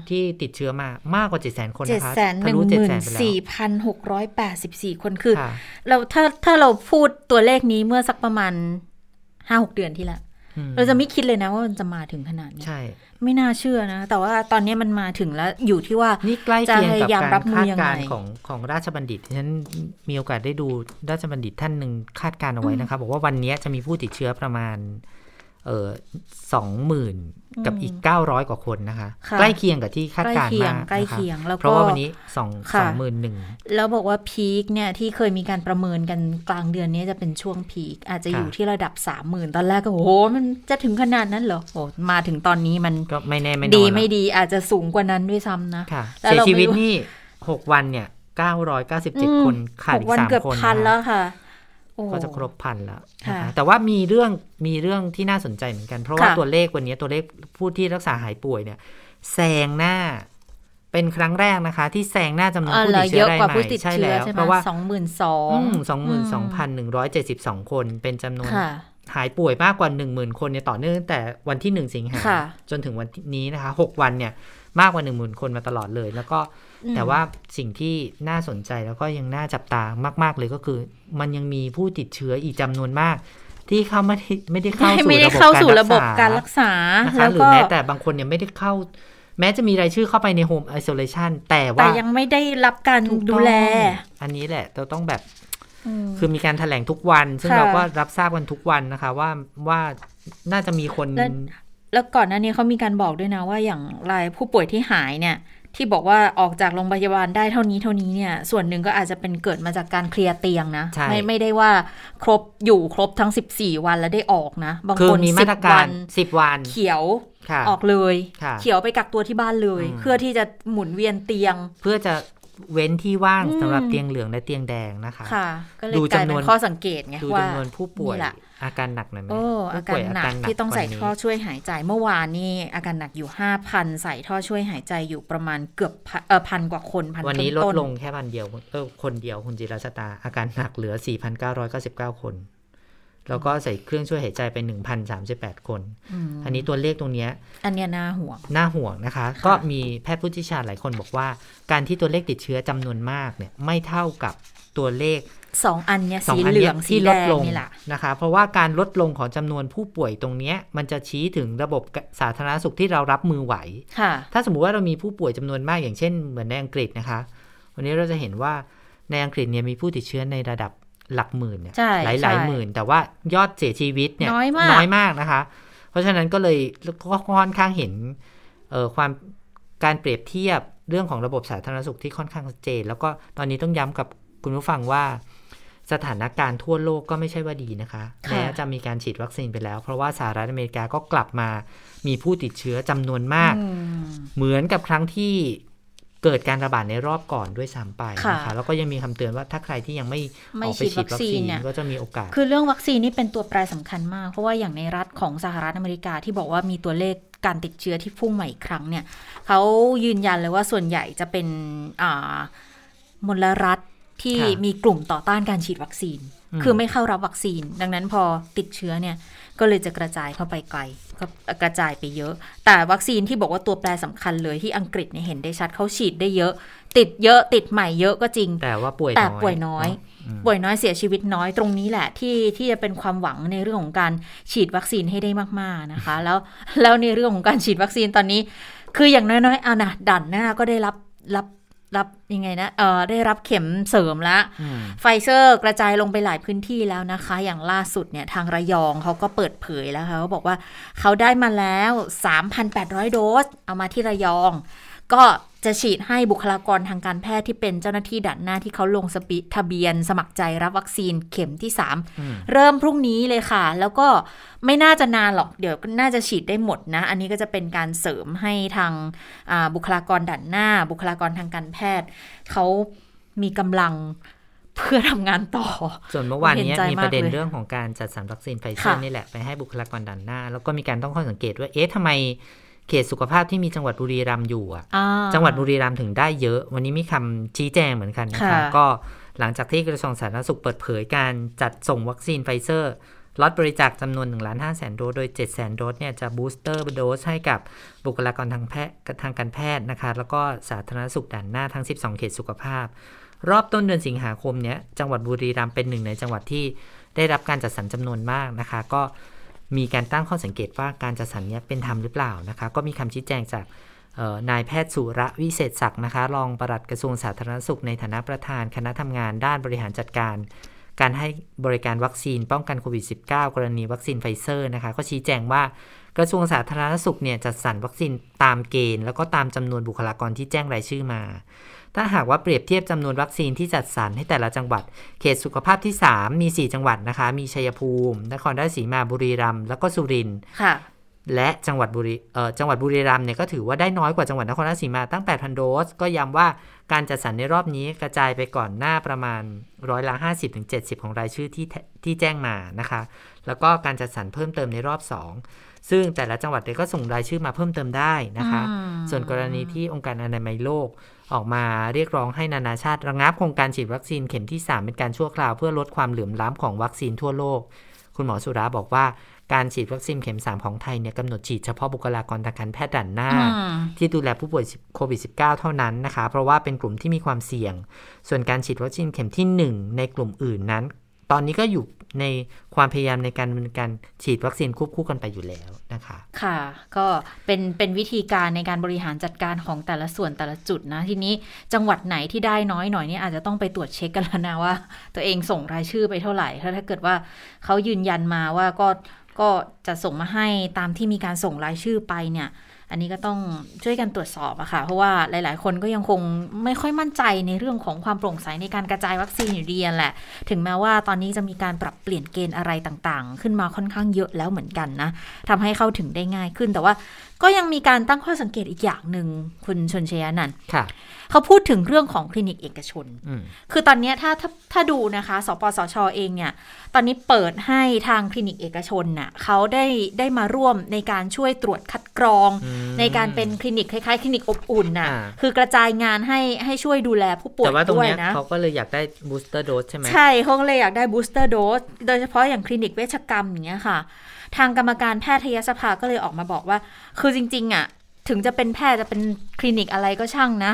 ที่ติดเชื้อมามากกว่าเจ็ดแสนคนเจ็ดนะคะแสนหทะนึ่งลุหเจ็ดมื่แสนนไปแล้วสี่พันหกร้อยแปดสิบสี่คนคือค่ะเราถ้าถ้าเราพูดตัวเลขนี้เมื่อสักประมาณห้าหกเดือนที่แล้วอืมเราจะไม่คิดเลยนะว่ามันจะมาถึงขนาดนี้ใช่ ไม่น่าเชื่อนะ แต่ว่าตอนนี้มันมาถึงแล้วอยู่ที่ว่านี่ใกล้เคียงกับจะพยายามการรับมือคาดยังไงการณ์ของของราชบัณฑิตฉันมีโอกาสได้ดูราชบัณฑิตท่านหนึ่งคาดการณ์เอาไว้นะครับบอกว่าวันนี้จะมีผู้ติดเชื้อประมาณ เออสองหมื่นกับอีกเก้าร้อยกว่าคนนะคะค่ะใกล้เคียงกับที่คาดการณ์มากใกล้นะคะเคียงแล้วก็เพราะว่าวันนี้สองค่ะสองหมื่นหนึ่งแล้วบอกว่าพีคเนี่ยที่เคยมีการประเมินกันกลางเดือนนี้จะเป็นช่วงพีคอาจจะอยู่ค่ะที่ระดับสามหมื่นตอนแรกก็โอ้โหมันจะถึงขนาดนั้นเหรอโอ้มาถึงตอนนี้มันก็ไม่แน่ไม่นอนดีละไม่ดีอาจจะสูงกว่านั้นด้วยซ้ำนะค่ะแล้วเสียเราชีวิตไม่รู้นี่หกวันเนี่ยเก้าร้อยเก้าสิบเจ็ดอืมคนขาดหอีกกวันสามเกือบคนพันนะคะแล้วค่ะโอ้ ก็จะครบพันแล้วนะค่ะคะแต่ว่ามีเรื่องมีเรื่องที่น่าสนใจเหมือนกัน เพราะว่าค่ะตัวเลขวันนี้ตัวเลขผู้ที่รักษาหายป่วยเนี่ยแซงหน้าเป็นครั้งแรกนะคะ ที่แซงหน้าจำนวนเออผู้เหรติอดเชื้เยออะรายกว่าใหม่ผู้ติดใช่เชื้อแล้วใช่ไหเพมราะว่าสองหมื่นสองสองหมื่นสองพันหนึ่งร้อยเจ็ดสิบสองคนเป็นจำนวนค่ะหายป่วยมากกว่าหนึ่งหมื่นคนเนี่ยต่อเนื่องตั้งแต่วันที่หนึ่งสิงหาค่ะจนถึงวันนี้นะคะหกวันเนี่ยมากกว่าหนึ่งหมื่นคนมาตลอดเลย แล้วก็อืม แต่ว่าสิ่งที่น่าสนใจแล้วก็ยังน่าจับตามาก ๆ เลยก็คือ มันยังมีผู้ติดเชื้ออีกจำนวนมาก ที่เข้าไม่ได้ไม่ได้เข้าสู่ไม่ได้ระบบเข้าการสู่รัระกบบษาการรักษานะคะแล้วหรือก็แม้แต่บางคนเนี่ยไม่ได้เข้า แม้จะมีรายชื่อเข้าไปในโฮมไอโซเลชันแต่แต่ว่ายังไม่ได้รับการถูกต้องดูแล อันนี้แหละเราต้องแบบมคือมีการแถลงทุกวัน ซึ่งค่ะเราก็รับทราบกันทุกวันนะคะ ว่าว่าน่าจะมีคนและแล้วก่อนหน้านี้เขามีการบอกด้วยนะว่าอย่างรายผู้ป่วยที่หายเนี่ย ที่บอกว่าออกจากโรงพยาบาลได้เท่านี้เท่านี้เนี่ย ส่วนหนึ่งก็อาจจะเป็นเกิดมาจากการเคลียร์เตียงนะใช่ไม่ไม่ได้ว่าครบอยู่ครบทั้ง 14 วันแล้วได้ออกนะ บางคือคนมีสิมาบตรกาวัรนสิบวัน เขียวค่ะออกเลยค่ะเขียวไปกักตัวที่บ้านเลยอืมเพื่อที่จะหมุนเวียนเตียง เพื่อจะเว้นที่ว่างอืมสำหรับเตียงเหลืองและเตียงแดงนะคะ ค่ะ ก็เลยดูกลายจำนเป็วนนข้อสังเกตไงดูว่าจำนวนผู้ป่วยนี่แหละ อาการหนักหน่อยไหมโอ้อาผู้การป่วยหนักหนักที่ต้องใส่กว่านี้ท่อช่วยหายใจเมื่อวานนี่อาการหนักอยู่5,000ใส่ท่อช่วยหายใจอยู่ประมาณเกือบพันเออพันกว่าคนพันวันนี้ลดต้นๆลงแค่พันเดียวเออคนเดียวคุณจิราชตา อาการหนักเหลือ4,999คน แล้วก็ใส่เครื่องช่วยหายใจไป1,038คนมอันนี้ตัวเลขตรงเนี้ย อันเนี้ยน่าห่วงน่าห่วงนะคะ ก็มีแพทย์ผู้เชี่ยวชาญหลายคนบอกว่า การที่ตัวเลขติดเชื้อจำนวนมากเนี่ยไม่เท่ากับตัวเลข สองอันเนี้ยสองสีอันเหลืเนี้อยงสีที่แดลดงลงนี่แหละนะคะเพราะว่าการลดลงของจำนวนผู้ป่วยตรงเนี้ยมันจะชี้ถึงระบบสาธารณสุขที่เรารับมือไหวค่ะถ้าสมมุติว่าเรามีผู้ป่วยจำนวนมากอย่างเช่น เหมือนในอังกฤษนะคะ วันนี้เราจะเห็นว่าในอังกฤษเนี่ยมีผู้ติดเชื้อในระดับหลักหมื่นเนี่ยใช่หลายหใช่ลายหมื่น แต่ว่ายอดเสียชีวิตเนี่ยน้อยมากน้อยมากนะคะ เพราะฉะนั้นก็เลยก็ค่อนข้างเห็นเอ่อความการเปรียบเทียบเรื่องของระบบสาธารณสุขที่ค่อนข้างชัดเจน แล้วก็ตอนนี้ต้องย้ำกับคุณผู้ฟังว่า สถานการณ์ทั่วโลกก็ไม่ใช่ว่าดีนะคะค่ะแม้จะมีการฉีดวัคซีนไปแล้ว เพราะว่าสหรัฐอเมริกาก็กลับมามีผู้ติดเชื้อจำนวนมากอืมเหมือนกับครั้งที่เกิดการระบาดในรอบก่อนด้วยซ้ำไปค่ะนะคะแล้วก็ยังมีคำเตือนว่าถ้าใครที่ยังไม่ไม่ออกไปฉีดฉีดวัวัคคซีซีนนเนี่ยก็จะมีโอกาส คือเรื่องวัคซีนนี่เป็นตัวแปรสำคัญมาก เพราะว่าอย่างในรัฐของสหรัฐอเมริกาที่บอกว่ามีตัวเลขการติดเชื้อที่พุ่งมาอีกครั้งเนี่ยเขายืนยันเลยว่าส่วนใหญ่จะเป็นอ่ามลรัฐ ที่ค่ะมีกลุ่มต่อต้านการฉีดวัคซีนอืมคือไม่เข้ารับวัคซีน ดังนั้นพอติดเชื้อเนี่ยก็เลยจะกระจายเข้าไปไกลก็กระจายไปเยอะ แต่วัคซีนที่บอกว่าตัวแปรสำคัญเลยที่อังกฤษเนี่ยเห็นได้ชัดเขาฉีดได้เยอะ ติดเยอะติดใหม่เยอะก็จริง แต่ว่าป่วยแต่น้อยป่วยน้อยเะอืมป่วยน้อยเสียชีวิตน้อยตรงนี้แหละที่ที่จะเป็นความหวังในเรื่องของการฉีดวัคซีนให้ได้มากๆนะคะ แล้วแล้วในเรื่องของการฉีดวัคซีนตอนนี้ คืออย่างน้อยๆเอานะด่านหน้าก็ได้รับรับ รับยังไงนะเออได้รับเข็มเสริมแล้วอืมไฟเซอร์กระจายลงไปหลายพื้นที่แล้วนะคะ อย่างล่าสุดเนี่ยทางระยองเขาก็เปิดเผยแล้วค่ะเขาบอกว่าเขาได้มาแล้ว 3,800 โดส เอามาที่ระยอง ก็ จะฉีดให้บุคลากรทางการแพทย์ที่เป็นเจ้าหน้าที่ด่านหน้าที่เขาลงสปิทะเบียน สมัครใจรับวัคซีนเข็มที่ 3 เริ่มพรุ่งนี้เลยค่ะ แล้วก็ไม่น่าจะนานหรอก เดี๋ยวก็น่าจะฉีดได้หมดนะ อันนี้ก็จะเป็นการเสริมให้ทางอ่าบุคลากรด่านหน้า บุคลากรทางการแพทย์เขามีกำลังเพื่อทำงานต่อ ส่วนเมื่อวานเนี้ยเห็นใจมีประเด็นมากเลยเรื่องของการจัดสรรวัคซีนไฟเซอค่ะร์นี่แหละ ไปให้บุคลากรด่านหน้า แล้วก็มีการตั้งข้อสังเกตว่า เอ๊ะทำไม เขตสุขภาพที่มีจังหวัดบุรีรัมย์อยู่อะอ่าจังหวัดบุรีรัมย์ถึงได้เยอะ วันนี้มีคำชี้แจงเหมือนกันนะคะค่ะก็หลังจากที่กระทรวงสาธารณสุขเปิดเผยการจัดส่งวัคซีนไฟเซอร์ล็อตบริจาคจำนวน1ล้าน5แสนโดส โดย7 0 0 0 0โดสเนี่ยจะบูสเตอร์โดสให้กับบุคลากรทางแพทย์ทางการแพทย์นะคะ แล้วก็สาธารณสุขด่านหน้าทั้ง 12 เขตสุขภาพ รอบต้นเดือนสิงหาคมเนี้ยจังหวัดบุรีรัมย์เป็นหนึ่งในจังหวัดที่ได้รับการจัดสรรจำนวนมากนะคะ ก็ มีการตั้งข้อสังเกตว่าการจัดสรรเนี้ยเป็นธรรมหรือเปล่านะคะก็มีคำชี้แจงจากนายแพทย์สุระวิเศษศักดิ์นะคะรองปลัดกระทรวงสาธารณสุขในฐานะประธานคณะทำงานด้านบริหารจัดการ การให้บริการวัคซีนป้องกันโควิด -19 กรณีวัคซีนไฟเซอร์นะคะ ก็ชี้แจงว่ากระทรวงสาธารณสุขเนี่ยจัดสรรวัคซีนตามเกณฑ์ แล้วก็ตามจำนวนบุคลากรที่แจ้งรายชื่อมา ถ้าหากว่าเปรียบเทียบจำนวนวัคซีนที่จัดสรรให้แต่ละจังหวัด เขตสุขภาพที่ 3 มี 4 จังหวัดนะคะ มีชัยภูมิ นครราชสีมาบุรีรัมย์แล้วก็สุรินทร์ค่ะ และจังหวัดบุรีเอ่อจังหวัดบุรีรัมย์เนี่ยก็ถือว่าได้น้อยกว่าจังหวัดนครราชสีมาตั้ง 8,000 โดส ก็ย้ำว่าการจัดสรรในรอบนี้กระจายไปก่อนหน้าประมาณร้อยละ 50-70 ของรายชื่อที่แทที่แจ้งมานะคะ แล้วก็การจัดสรรเพิ่มเติมในรอบ 2 ซึ่งแต่ละจังหวัดเนี่ยก็ส่งรายชื่อมาเพิ่มเติมได้นะคะอืมส่วนกรณีที่องค์การอนามัยโลกออกมาเรียกร้องให้นานาชาติระงับโครงการฉีดวัคซีนเข็มที่ 3 เป็นการชั่วคราวเพื่อลดความเหลื่อมล้ำของวัคซีนทั่วโลก คุณหมอสุราบอกว่า การฉีดวัคซีนเข็ม 3 ของไทยเนี่ยกำหนดฉีดเฉพาะบุคลากรทางการแพทย์ด่านหน้าอืมที่ดูแลผู้ป่วยโควิด -19 เท่านั้นนะคะ เพราะว่าเป็นกลุ่มที่มีความเสี่ยง ส่วนการฉีดวัคซีนเข็มที่ 1 ในกลุ่มอื่นนั้น ตอนนี้ก็อยู่ในความพยายามในการดำเนินการฉีดวัคซีนควบคู่กันไปอยู่แล้วนะคะ ค่ะ ก็เป็นเป็นวิธีการในการบริหารจัดการของแต่ละส่วนแต่ละจุดนะ ทีนี้จังหวัดไหนที่ได้น้อยหน่อยเนี่ยอาจจะต้องไปตรวจเช็คกันแล้วนะว่า ตัวเองส่งรายชื่อไปเท่าไหร่ถ้าถ้าเกิดว่าเขายืนยันมาว่าก็ ก็จะส่งมาให้ตามที่มีการส่งรายชื่อไปเนี่ย อันนี้ก็ต้องช่วยกันตรวจสอบอะค่ะ เพราะว่าหลาย ๆ คนก็ยังคงไม่ค่อยมั่นใจในเรื่องของความโปร่งใสในการกระจายวัคซีนอยู่ดีนั่นแหละ ถึงแม้ว่าตอนนี้จะมีการปรับเปลี่ยนเกณฑ์อะไรต่าง ๆ ขึ้นมาค่อนข้างเยอะแล้วเหมือนกันนะทำให้เข้าถึงได้ง่ายขึ้น แต่ว่าก็ยังมีการตั้งข้อสังเกตอีกอย่างหนึ่งคุณชนเชยนันท์ค่ะเขาพูดถึงเรื่องของคลินิกเอกชนอืมคือตอนเนี้ยถ้าถ้าถ้าดูนะคะ สปสชเองเนี่ย ตอนนี้เปิดให้ทางคลินิกเอกชนน่ะเขาได้ได้มาร่วมในการช่วยตรวจคัดกรองอืมในการเป็นคลินิกคล้ายๆ คลินิกอบอุ่นน่ะอ่าคือกระจายงานให้ให้ช่วยดูแลผู้ป่วยแต่ว่าตรงด้วยเนี้ยนะเขาก็เลยอยากได้บูสเตอร์โดสใช่ไหมใช่เขาก็เลยอยากได้บูสเตอร์โดสโดยเฉพาะอย่างคลินิกเวชกรรมอย่างเงี้ยค่ะ ทางกรรมการแพทยสภาก็เลยออกมาบอกว่า คือจริง ๆอะถึงจะเป็นแพทย์จะเป็นคลินิกอะไรก็ช่างนะ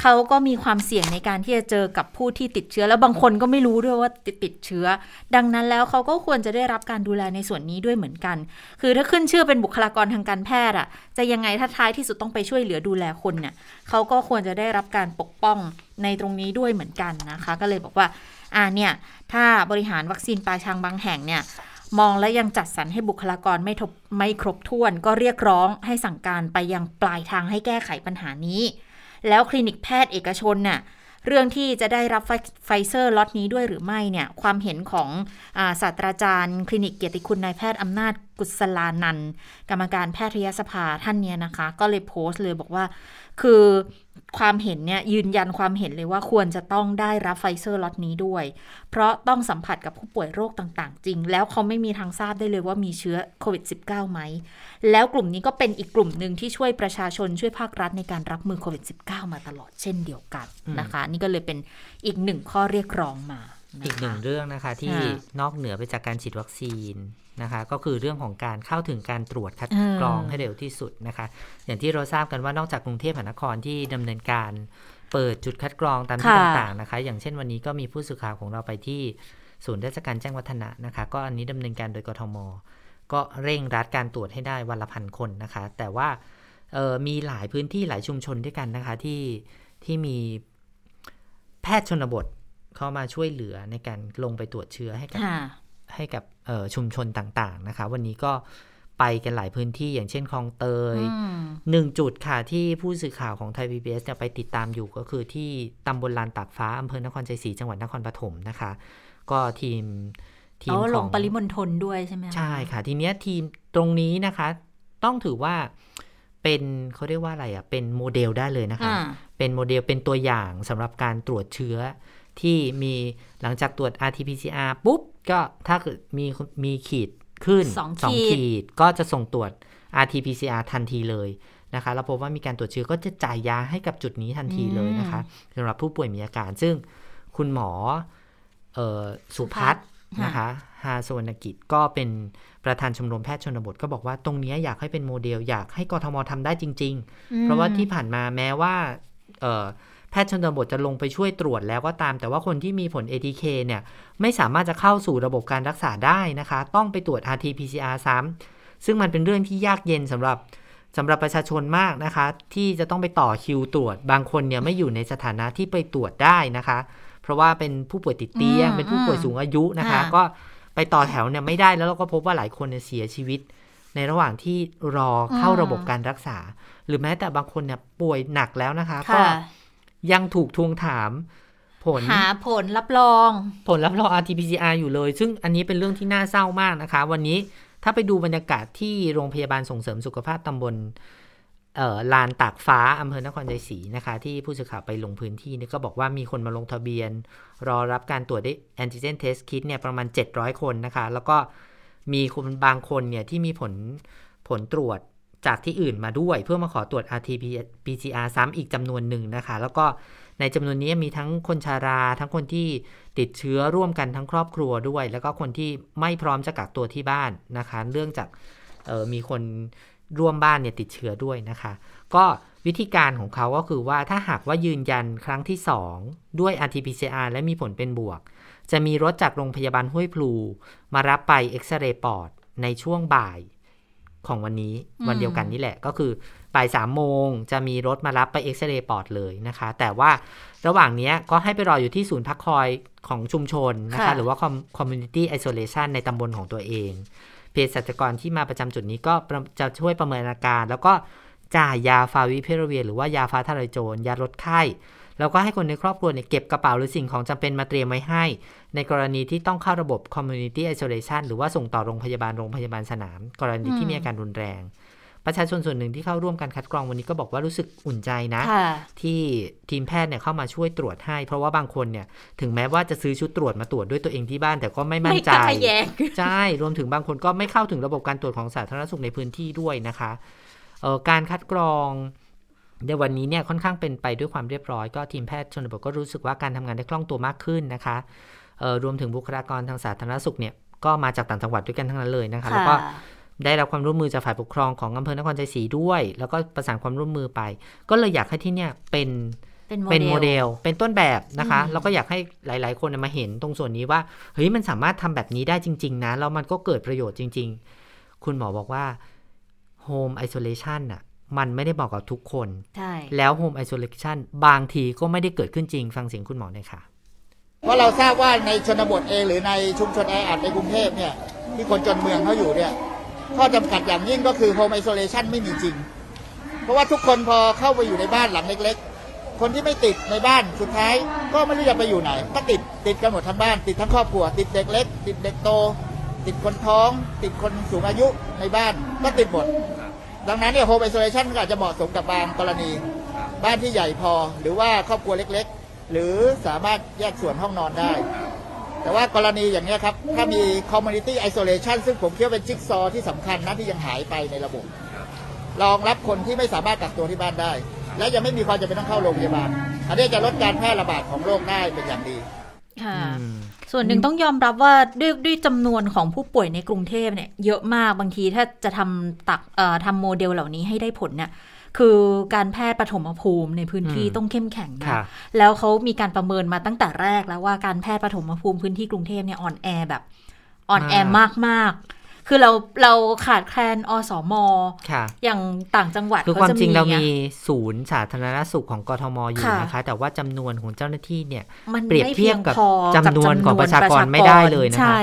เขาก็มีความเสี่ยงในการที่จะเจอกับผู้ที่ติดเชื้อ แล้วบางคนก็ไม่รู้ด้วยว่าติดติดเชื้อ ดังนั้นแล้วเขาก็ควรจะได้รับการดูแลในส่วนนี้ด้วยเหมือนกัน คือถ้าขึ้นชื่อเป็นบุคลากรทางการแพทย์อะจะยังไงถ้าท้ายที่สุดต้องไปช่วยเหลือดูแลคนเนี่ยเขาก็ควรจะได้รับการปกป้องในตรงนี้ด้วยเหมือนกันนะคะ ก็เลยบอกว่าอ่าเนี่ยถ้าบริหารวัคซีนปลายทางบางแห่งเนี่ย มองแล้วยังจัดสรรให้บุคลากรไม่ทบไม่ครบถ้วน ก็เรียกร้องให้สั่งการไปยังปลายทางให้แก้ไขปัญหานี้ แล้วคลินิกแพทย์เอกชนน่ะเรื่องที่จะได้รับไฟเซอร์ล็อตนี้ด้วยหรือไม่เนี่ยความเห็นของอศาสตราจารย์ คลินิกเกียรติคุณนายแพทย์อำนาจกุศลานันท์กรรมการแพทยสภาท่านเนี้ยนะคะ ก็เลยโพสต์เลยบอกว่า คือ ความเห็นเนี่ยยืนยันความเห็นเลยว่าควรจะต้องได้รับไฟเซอร์ล็อตนี้ด้วย เพราะต้องสัมผัสกับผู้ป่วยโรคต่าง ๆ จริง แล้วเขาไม่มีทางทราบได้เลยว่ามีเชื้อโควิด -19 ไหม แล้วกลุ่มนี้ก็เป็นอีกกลุ่มหนึ่งที่ช่วยประชาชนช่วยภาครัฐในการรับมือโควิด -19 มาตลอดเช่นเดียวกันนะคะ นี่ก็เลยเป็นอีกหนึ่งข้อเรียกร้องมาะคะอีกหนึ่งเรื่องนะคะที่ค่ะนอกเหนือไปจากการฉีดวัคซีน นะคะ ก็คือเรื่องของการเข้าถึงการตรวจคัดเออกรองให้เร็วที่สุดนะคะ อย่างที่เราทราบกันว่านอกจากกรุงเทพมหานครที่ดำเนินการเปิดจุดคัดกรองตามที่ค่ะต่างๆนะคะ อย่างเช่นวันนี้ก็มีผู้สื่อข่าวของเราไปที่ศูนย์ราชการแจ้งวัฒนะนะคะ ก็อันนี้ดำเนินการโดยกทม ก็เร่งรัดการตรวจให้ได้วันละพันคนนะคะ แต่ว่าเอ่อมีหลายพื้นที่หลายชุมชนด้วยกันนะคะที่ที่มีแพทย์ชนบทเข้ามาช่วยเหลือในการลงไปตรวจเชื้อให้กับค่ะ ให้กับเอ่อชุมชนต่างๆนะคะ วันนี้ก็ไปกันหลายพื้นที่อย่างเช่นคลองเตยอืมหนึ่งจุดค่ะที่ผู้สื่อข่าวของไทย PBS เนี่ยไปติดตามอยู่ก็คือที่ตำบลลานตากฟ้าอำเภอนครชัยศรีจังหวัดนครปฐมนะคะ ก็ทีมทีมเอาขลองงปริมณฑลด้วยใช่ไหมคะใช่ค่ะ ทีเนี้ยทีมตรงนี้นะคะ ต้องถือว่าเป็นเขาเรียกว่าอะไรอะเป็นโมเดลได้เลยนะคะอ่าเป็นโมเดลเป็นตัวอย่างสำหรับการตรวจเชื้อที่มีหลังจากตรวจ RT-PCR ปุ๊บ ก็ถ้าเกิดมีมีขีดขึ้นสองขีดขีดก็จะส่งตรวจ RT-PCR ทันทีเลยนะคะแล้วพบว่ามีการตรวจเชื้อก็จะจ่ายยาให้กับจุดนี้ทันทีเลยนะคะสำหรับผู้ป่วยมีอาการ ซึ่งคุณหมอเออสุพัฒน์นะคะฮาสวรรณกิจก็เป็นประธานชมรมแพทย์ชนบทก็บอกว่าตรงเนี้ยอยากให้เป็นโมเดล อยากให้กทมทำได้จริง ๆ เพราะว่าที่ผ่านมาแม้ว่าเอ่อ แพทย์ชนบทจะลงไปช่วยตรวจแล้วก็ตาม แต่ว่าคนที่มีผล ATK เนี่ยไม่สามารถจะเข้าสู่ระบบการรักษาได้นะคะ ต้องไปตรวจ RT-PCR ซ้ำซึ่งมันเป็นเรื่องที่ยากเย็นสำหรับสำหรับประชาชนมากนะคะ ที่จะต้องไปต่อคิวตรวจ บางคนเนี่ยไม่อยู่ในสถานะที่ไปตรวจได้นะคะ เพราะว่าเป็นผู้ป่วยติดเตียงอืมเป็นผู้ป่วยสูงอายุนะคะอ่าก็ไปต่อแถวเนี่ยไม่ได้แล้วเราก็พบว่าหลายคนเนี่ยเสียชีวิต ในระหว่างที่รอเข้าระบบการรักษา หรือแม้แต่บางคนเนี่ยป่วยหนักแล้วนะคะ ก็ค่ะ ยังถูกทวงถามผลหาผลรับรอง ผลรับรอง RT-PCR อยู่เลย ซึ่งอันนี้เป็นเรื่องที่น่าเศร้ามากนะคะ วันนี้ถ้าไปดูบรรยากาศที่โรงพยาบาลส่งเสริมสุขภาพตำบลเอ่อลานตากฟ้าอำเภอนครชัยศรีนะคะ ที่ผู้สื่อข่าวไปลงพื้นที่นี่ก็บอกว่ามีคนมาลงทะเบียน รอรับการตรวจได้แอนติเจนเทสคิดเนี่ยประมาณ 700 คนนะคะ แล้วก็มีคนบางคนเนี่ยที่มีผลผลตรวจ จากที่อื่นมาด้วย เพื่อมาขอตรวจ RT-PCR ซ้ำอีกจำนวนหนึ่งนะคะ แล้วก็ในจำนวนนี้มีทั้งคนชารา ทั้งคนที่ติดเชื้อร่วมกันทั้งครอบครัวด้วย แล้วก็คนที่ไม่พร้อมจะกักตัวที่บ้านนะคะ เรื่องจากออมีคนร่วมบ้านเนี่ยติดเชื้อด้วยนะคะ ก็วิธีการของเขาก็คือว่าถ้าหากว่ายืนยันครั้งที่ 2 ด้วย RT-PCR และมีผลเป็นบวก จะมีรถจากโรงพยาบาลห้วยพลู มารับไปเอ็กซเรย์ปอดในช่วงบ่าย ของวันนี้อืมวันเดียวกันนี่แหละก็คือบ่ายสามโมงจะมีรถมารับไปเอ็กซเรย์ปอดเลยนะคะ แต่ว่าระหว่างเนี้ยก็ให้ไปรออยู่ที่ศูนย์พักคอยของชุมชนนะคะค่ะหรือว่า community isolation ในตำบลของตัวเองเภสัชกรที่มาประจำจุดนี้ก็ประจะช่วยประเมินอาการ แล้วก็จ่ายยาฟาวิพิราเวียหรือว่ายาฟ้าทะลายโจรยาลดไข้แล้วก็ให้คนในครอบครัวเนี่ยเก็บกระเป๋าหรือสิ่งของจำเป็นมาเตรียมไว้ให้ ในกรณีที่ต้องเข้าระบบ community isolation หรือว่าส่งต่อโรงพยาบาลโรงพยาบาลสนาม กรณีที่มีอาการรุนแรง ประชาชนส่วนหนึ่งที่เข้าร่วมการคัดกรองวันนี้ก็บอกว่ารู้สึกอุ่นใจนะค่ะที่ทีมแพทย์เนี่ยเข้ามาช่วยตรวจให้ เพราะว่าบางคนเนี่ยถึงแม้ว่าจะซื้อชุดตรวจมาตรวจด้วยตัวเองที่บ้าน แต่ก็ไม่มั่นไม่ใจกล้าแยงใช่รวมถึงบางคนก็ไม่เข้าถึงระบบการตรวจของสาธารณสุขในพื้นที่ด้วยนะคะเอ่อการคัดกรองในวันนี้เนี่ยค่อนข้างเป็นไปด้วยความเรียบร้อยก็ทีมแพทย์ชนบทก็รู้สึกว่าการทำงานได้คล่องตัวมากขึ้นนะคะเอ่อ รวมถึงบุคลากรทางสาธารณสุขเนี่ยก็มาจากต่างจังหวัดด้วยกันทั้งนั้นเลยนะคะแล้วก็ได้รับความร่วมมือจากฝ่ายปกครองของอำเภอนครชัยศรีด้วย แล้วก็ประสานความร่วมมือไป ก็เลยอยากให้ที่เนี่ยเป็นเป็นโมเป็นโมเดเดลลเป็นต้นแบบนะคะอืมแล้วก็อยากให้หลาย ๆ คนมาเห็นตรงส่วนนี้ว่า เฮ้ย มันสามารถทำแบบนี้ได้จริง ๆ นะ แล้วมันก็เกิดประโยชน์จริง ๆ คุณหมอบอกว่า Home Isolation น่ะ มันไม่ได้บอกกับทุกคนใช่แล้ว Home Isolation บางทีก็ไม่ได้เกิดขึ้นจริง ฟังเสียงคุณหมอหน่อยค่ะ เพราะเราทราบว่าในชนบทเองหรือในชุมชนแออัดในกรุงเทพเนี่ยที่คนจนเมืองเขาอยู่เนี่ยข้อจำกัดอย่างยิ่งก็คือ Home Isolation ไม่มีจริง เพราะว่าทุกคนพอเข้าไปอยู่ในบ้านหลังเล็ก ๆ คนที่ไม่ติดในบ้านสุดท้าย ก็ไม่รู้จะไปอยู่ไหน ก็ติดติดกันหมดทั้งบ้านติดทั้งครอบครัว ติดเด็กเล็ก ติดเด็กโต ติดคนท้อง ติดคนสูงอายุในบ้านก็ติดหมด ดังนั้นเนี่ย Home Isolation ก็อาจจะเหมาะสมกับบางกรณี บ้านที่ใหญ่พอหรือว่าครอบครัวเล็ก ๆ หรือสามารถแยกส่วนห้องนอนได้ แต่ว่ากรณีอย่างนี้ยครับ ถ้ามี community isolation ซึ่งผมคิดว่าเป็นจิ๊กซอว์ที่สำคัญนะที่ยังหายไปในระบบรองรับคนที่ไม่สามารถกักตัวที่บ้านได้ และยังไม่มีความจำเป็นต้องเข้าโรงพยาบาล อันนี้จะลดการแพร่ระบาดของโรคได้เป็นอย่างดีค่ะอืมส่วนหนึ่งต้องยอมรับว่าด้วยด้วยจำนวนของผู้ป่วยในกรุงเทพเนี่ยเยอะมากบางทีถ้าจะทำตักเอ่อทำโมเดลเหล่านี้ให้ได้ผลเนี่ย คือการแพทย์ปฐมภูมิในพื้นที่อืมต้องเข้มแข็งนะค่ะแล้วเขามีการประเมินมาตั้งแต่แรกแล้วว่าการแพทย์ปฐมภูมิพื้นที่กรุงเทพเนี่ยอ่อนแอแบบอ่อนแอมากมากๆคือเราเราขาดแคลนอสมค่ะอย่างต่างจังหวัดคือขความจะจริงเราไมีศูนย์สาธารณสุขของกทมอยู่ค่ะนะคะ แต่ว่าจำนวนของเจ้าหน้าที่เนี่ยมันเปรียบเทียบกับไม่พีงพอจำนวนของประชากรไม่ได้เลยนะคะใช่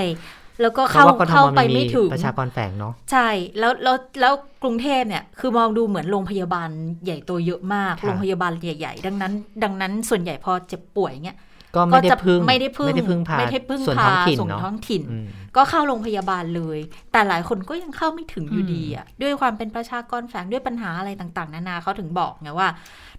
แล้วก็เพเข้าราะว่ากทเข้ามไปมันมีไม่ถึงประชากรแฝงเนาะใช่แล้วแล้วแล้วกรุงเทพเนี่ยคือมองดูเหมือนโรงพยาบาลใหญ่โตเยอะมากค่ะโรงพยาบาลใหญ่ ๆ ดังนั้น ดังนั้นส่วนใหญ่พอเจ็บป่วยเงี้ยก็ไม่ได้จะพึ่งไม่ได้พึ่งไม่ได้พึ่งพาไม่ได้พึ่งส่วนพาท้องถิ่นส่วนเนาะท้องถิ่นอืม ก็เข้าโรงพยาบาลเลย แต่หลายคนก็ยังเข้าไม่ถึงอยู่ดีอะด้วยความเป็นประชากรแฝงด้วยปัญหาอะไรต่าง ๆ นานาเขาถึงบอกไงว่า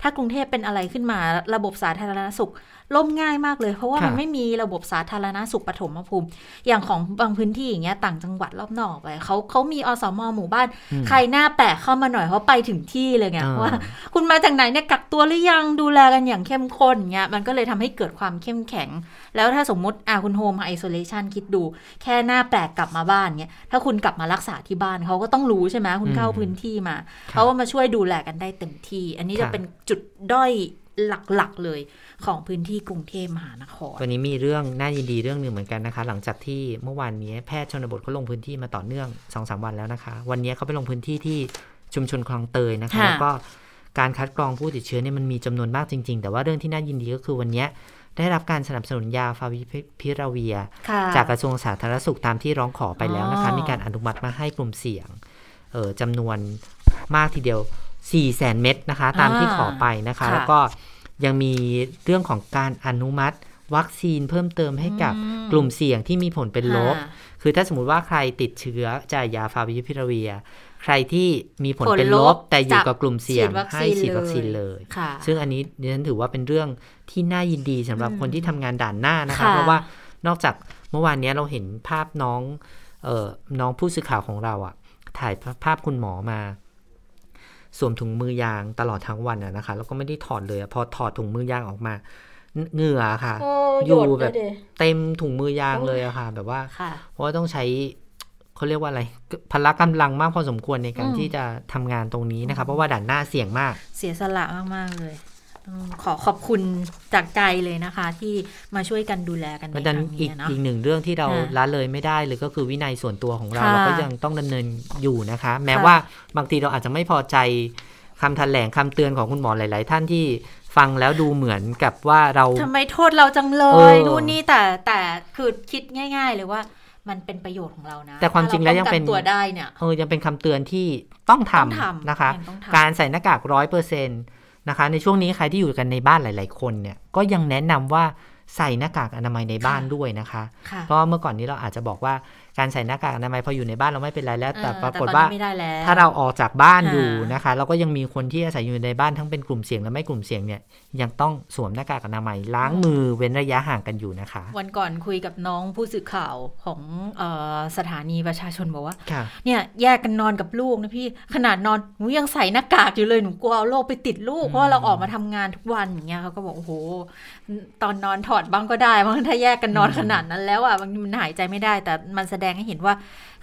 ถ้ากรุงเทพเป็นอะไรขึ้นมาระบบสาธารณสุขล่มง่ายมากเลย เพราะว่าค่ะมันไม่มีระบบสาธารณสุขปฐมภูมิ อย่างของบางพื้นที่อย่างเงี้ยต่างจังหวัดรอบนอกไปเขาเขามีอสมหมู่บ้านอืมใครหน้าแปลกเข้ามาหน่อยเขาไปถึงที่เลยไงอ่าว่า คุณมาจากไหนเนี่ยกักตัวหรือยังดูแลกันอย่างเข้มข้นเงี้ยมันก็เลยทำให้เกิดความเข้มแข็ง แล้วถ้าสมมติอะคุณโฮมไอโซเลชันคิดดู แค่หน้าแปลกกลับมาบ้านเนี้ยถ้าคุณกลับมารักษาที่บ้านเขาก็ต้องรู้ใช่ไหมคุณเข้าอืมพื้นที่มาครับเขาก็มาช่วยดูแลกันได้เต็มที่ อันนี้จะค่ะเป็นจุดด้อยหลักๆเลยของพื้นที่กรุงเทพมหานคร วันนี้มีเรื่องน่ายินดีเรื่องหนึ่งเหมือนกันนะคะ หลังจากที่เมื่อวานนี้แพทย์ชนบทเขาลงพื้นที่มาต่อเนื่อง2อสวันแล้วนะคะ วันนี้เขาไปลงพื้นที่ที่ชุมชนคลองเตยนะคะค่ะแล้วก็การคัดกรองผู้ติดเชื้อเนี่ยมันมีจำนวนมากจริง ๆ แต่ว่าเรื่องที่น่ายินดีก็คือวันนี้ ได้รับการสนับสนุนยาฟาวิพิราเวียค่ะจากกระทรวงสาธารณสุขตามที่ร้องขอไปแล้วนะคะอ๋อมีการอนุมัติมาให้กลุ่มเสี่ยงเออจำนวนมากทีเดียว4 0 0แสนเม็ดนะคะ ตามที่ขอไปนะคะค่ะแล้วก็ยังมีเรื่องของการอนุมัติ วัคซีนเพิ่มเติมให้กับอืมกลุ่มเสี่ยงที่มีผลเป็นลบค่ะคือถ้าสมมติว่าใครติดเชื้อจ่ายยาฟาวิพิราเวีย ใครที่มีผลเป็นลบ แต่อยู่กับกลุ่มเสี่ยงให้ฉีดวัคซีนเลยค่ะซึ่งอันนี้ดิฉันถือว่าเป็นเรื่องที่น่ายินดีสำหรับอืมคนที่ทำงานด่านหน้านะคะค่ะเพราะว่านอกจากเมื่อวานนี้เราเห็นภาพน้องเอ่อน้องผู้สื่อข่าวของเราอะถ่ายภาพคุณหมอมาสวมถุงมือยางตลอดทั้งวันอะนะคะ แล้วก็ไม่ได้ถอดเลยอะพอถอดถุงมือยางออกมาเหงื่อค่ะโอ้อยู่หดแบบด้วยดิเต็มถุงมือยางเลยอะค่ะ แบบว่าค่ะเพราะว่าต้องใช้ เขาเรียกว่าอะไรพละกำลังมากพอสมควรในการอืมที่จะทำงานตรงนี้นะคะเพราะว่าด่านหน้าเสี่ยงมาก เสียสละมาก ๆ เลยอืมขอขอบคุณจากใจเลยนะคะ ที่มาช่วยกันดูแลกันในเพราะคฉะนั้รั้นงอีกนี้เนาะอีกหนึ่งเรื่องที่เราค่ะละเลยไม่ได้เลยก็คือวินัยส่วนตัวของเราค่ะเราก็ยังต้องดำเนินอยู่นะคะ แม้ค่ะว่าบางทีเราอาจจะไม่พอใจคำแถลงคำเตือนของคุณหมอหลาย ๆ ท่านที่ฟังแล้วดูเหมือนกับว่าเราทำไมโทษเราจังเลเอยอนู่นนี่แต่แต่คือคิดง่าย ๆ เลยว่า มันเป็นประโยชน์ของเรานะ แต่ความจริงแล้วยังเป็นถ้าราป้อกัตัวได้เนี่ยเออยังเป็นคำเตือนที่ต้องทต้องทำำนะคะยังต้องทำการใส่หน้ากากร้อยเปอร์เซ็นต์นะคะ ในช่วงนี้ใครที่อยู่กันในบ้านหลาย ๆ คนเนี่ยก็ยังแนะนำว่าใส่หน้ากากอนามัยในบ้านด้วยนะคะค่ะเพราะว่าเมื่อก่อนนี้เราอาจจะบอกว่า การใส่หน้ากากอนามัยพออยู่ในบ้านเราไม่เป็นไรแล้ว แต่เออปรากฏตอนว่านี้ไม่ได้แล้วถ้าเราออกจากบ้านค่ะอยู่นะคะ เราก็ยังมีคนที่อาศัยอยู่ในบ้านทั้งเป็นกลุ่มเสี่ยงและไม่กลุ่มเสี่ยงเนี่ยยังต้องสวมหน้ากากอนามัยล้างมือเว้นระยะห่างกันอยู่นะคะ วันก่อนคุยกับน้องผู้สื่อข่าวของเออสถานีประชาชนบอกว่าค่ะเนี่ยแยกกันนอนกับลูกนะพี่ขนาดนอนหนูยังใส่หน้ากากอยู่เลยหนูกลัวเอาโรคไปติดลูกเพราะว่าเราออกมาทำงานทุกวันอย่างเงี้ยเขาก็บอกโอ้โหตอนนอนถอดบ้างก็ได้บางถ้าแยกกันนอนขนาดนั้นแล้วอะบางทีมันหายใจไม่ได้ แต่มันแสดงให้เห็นว่า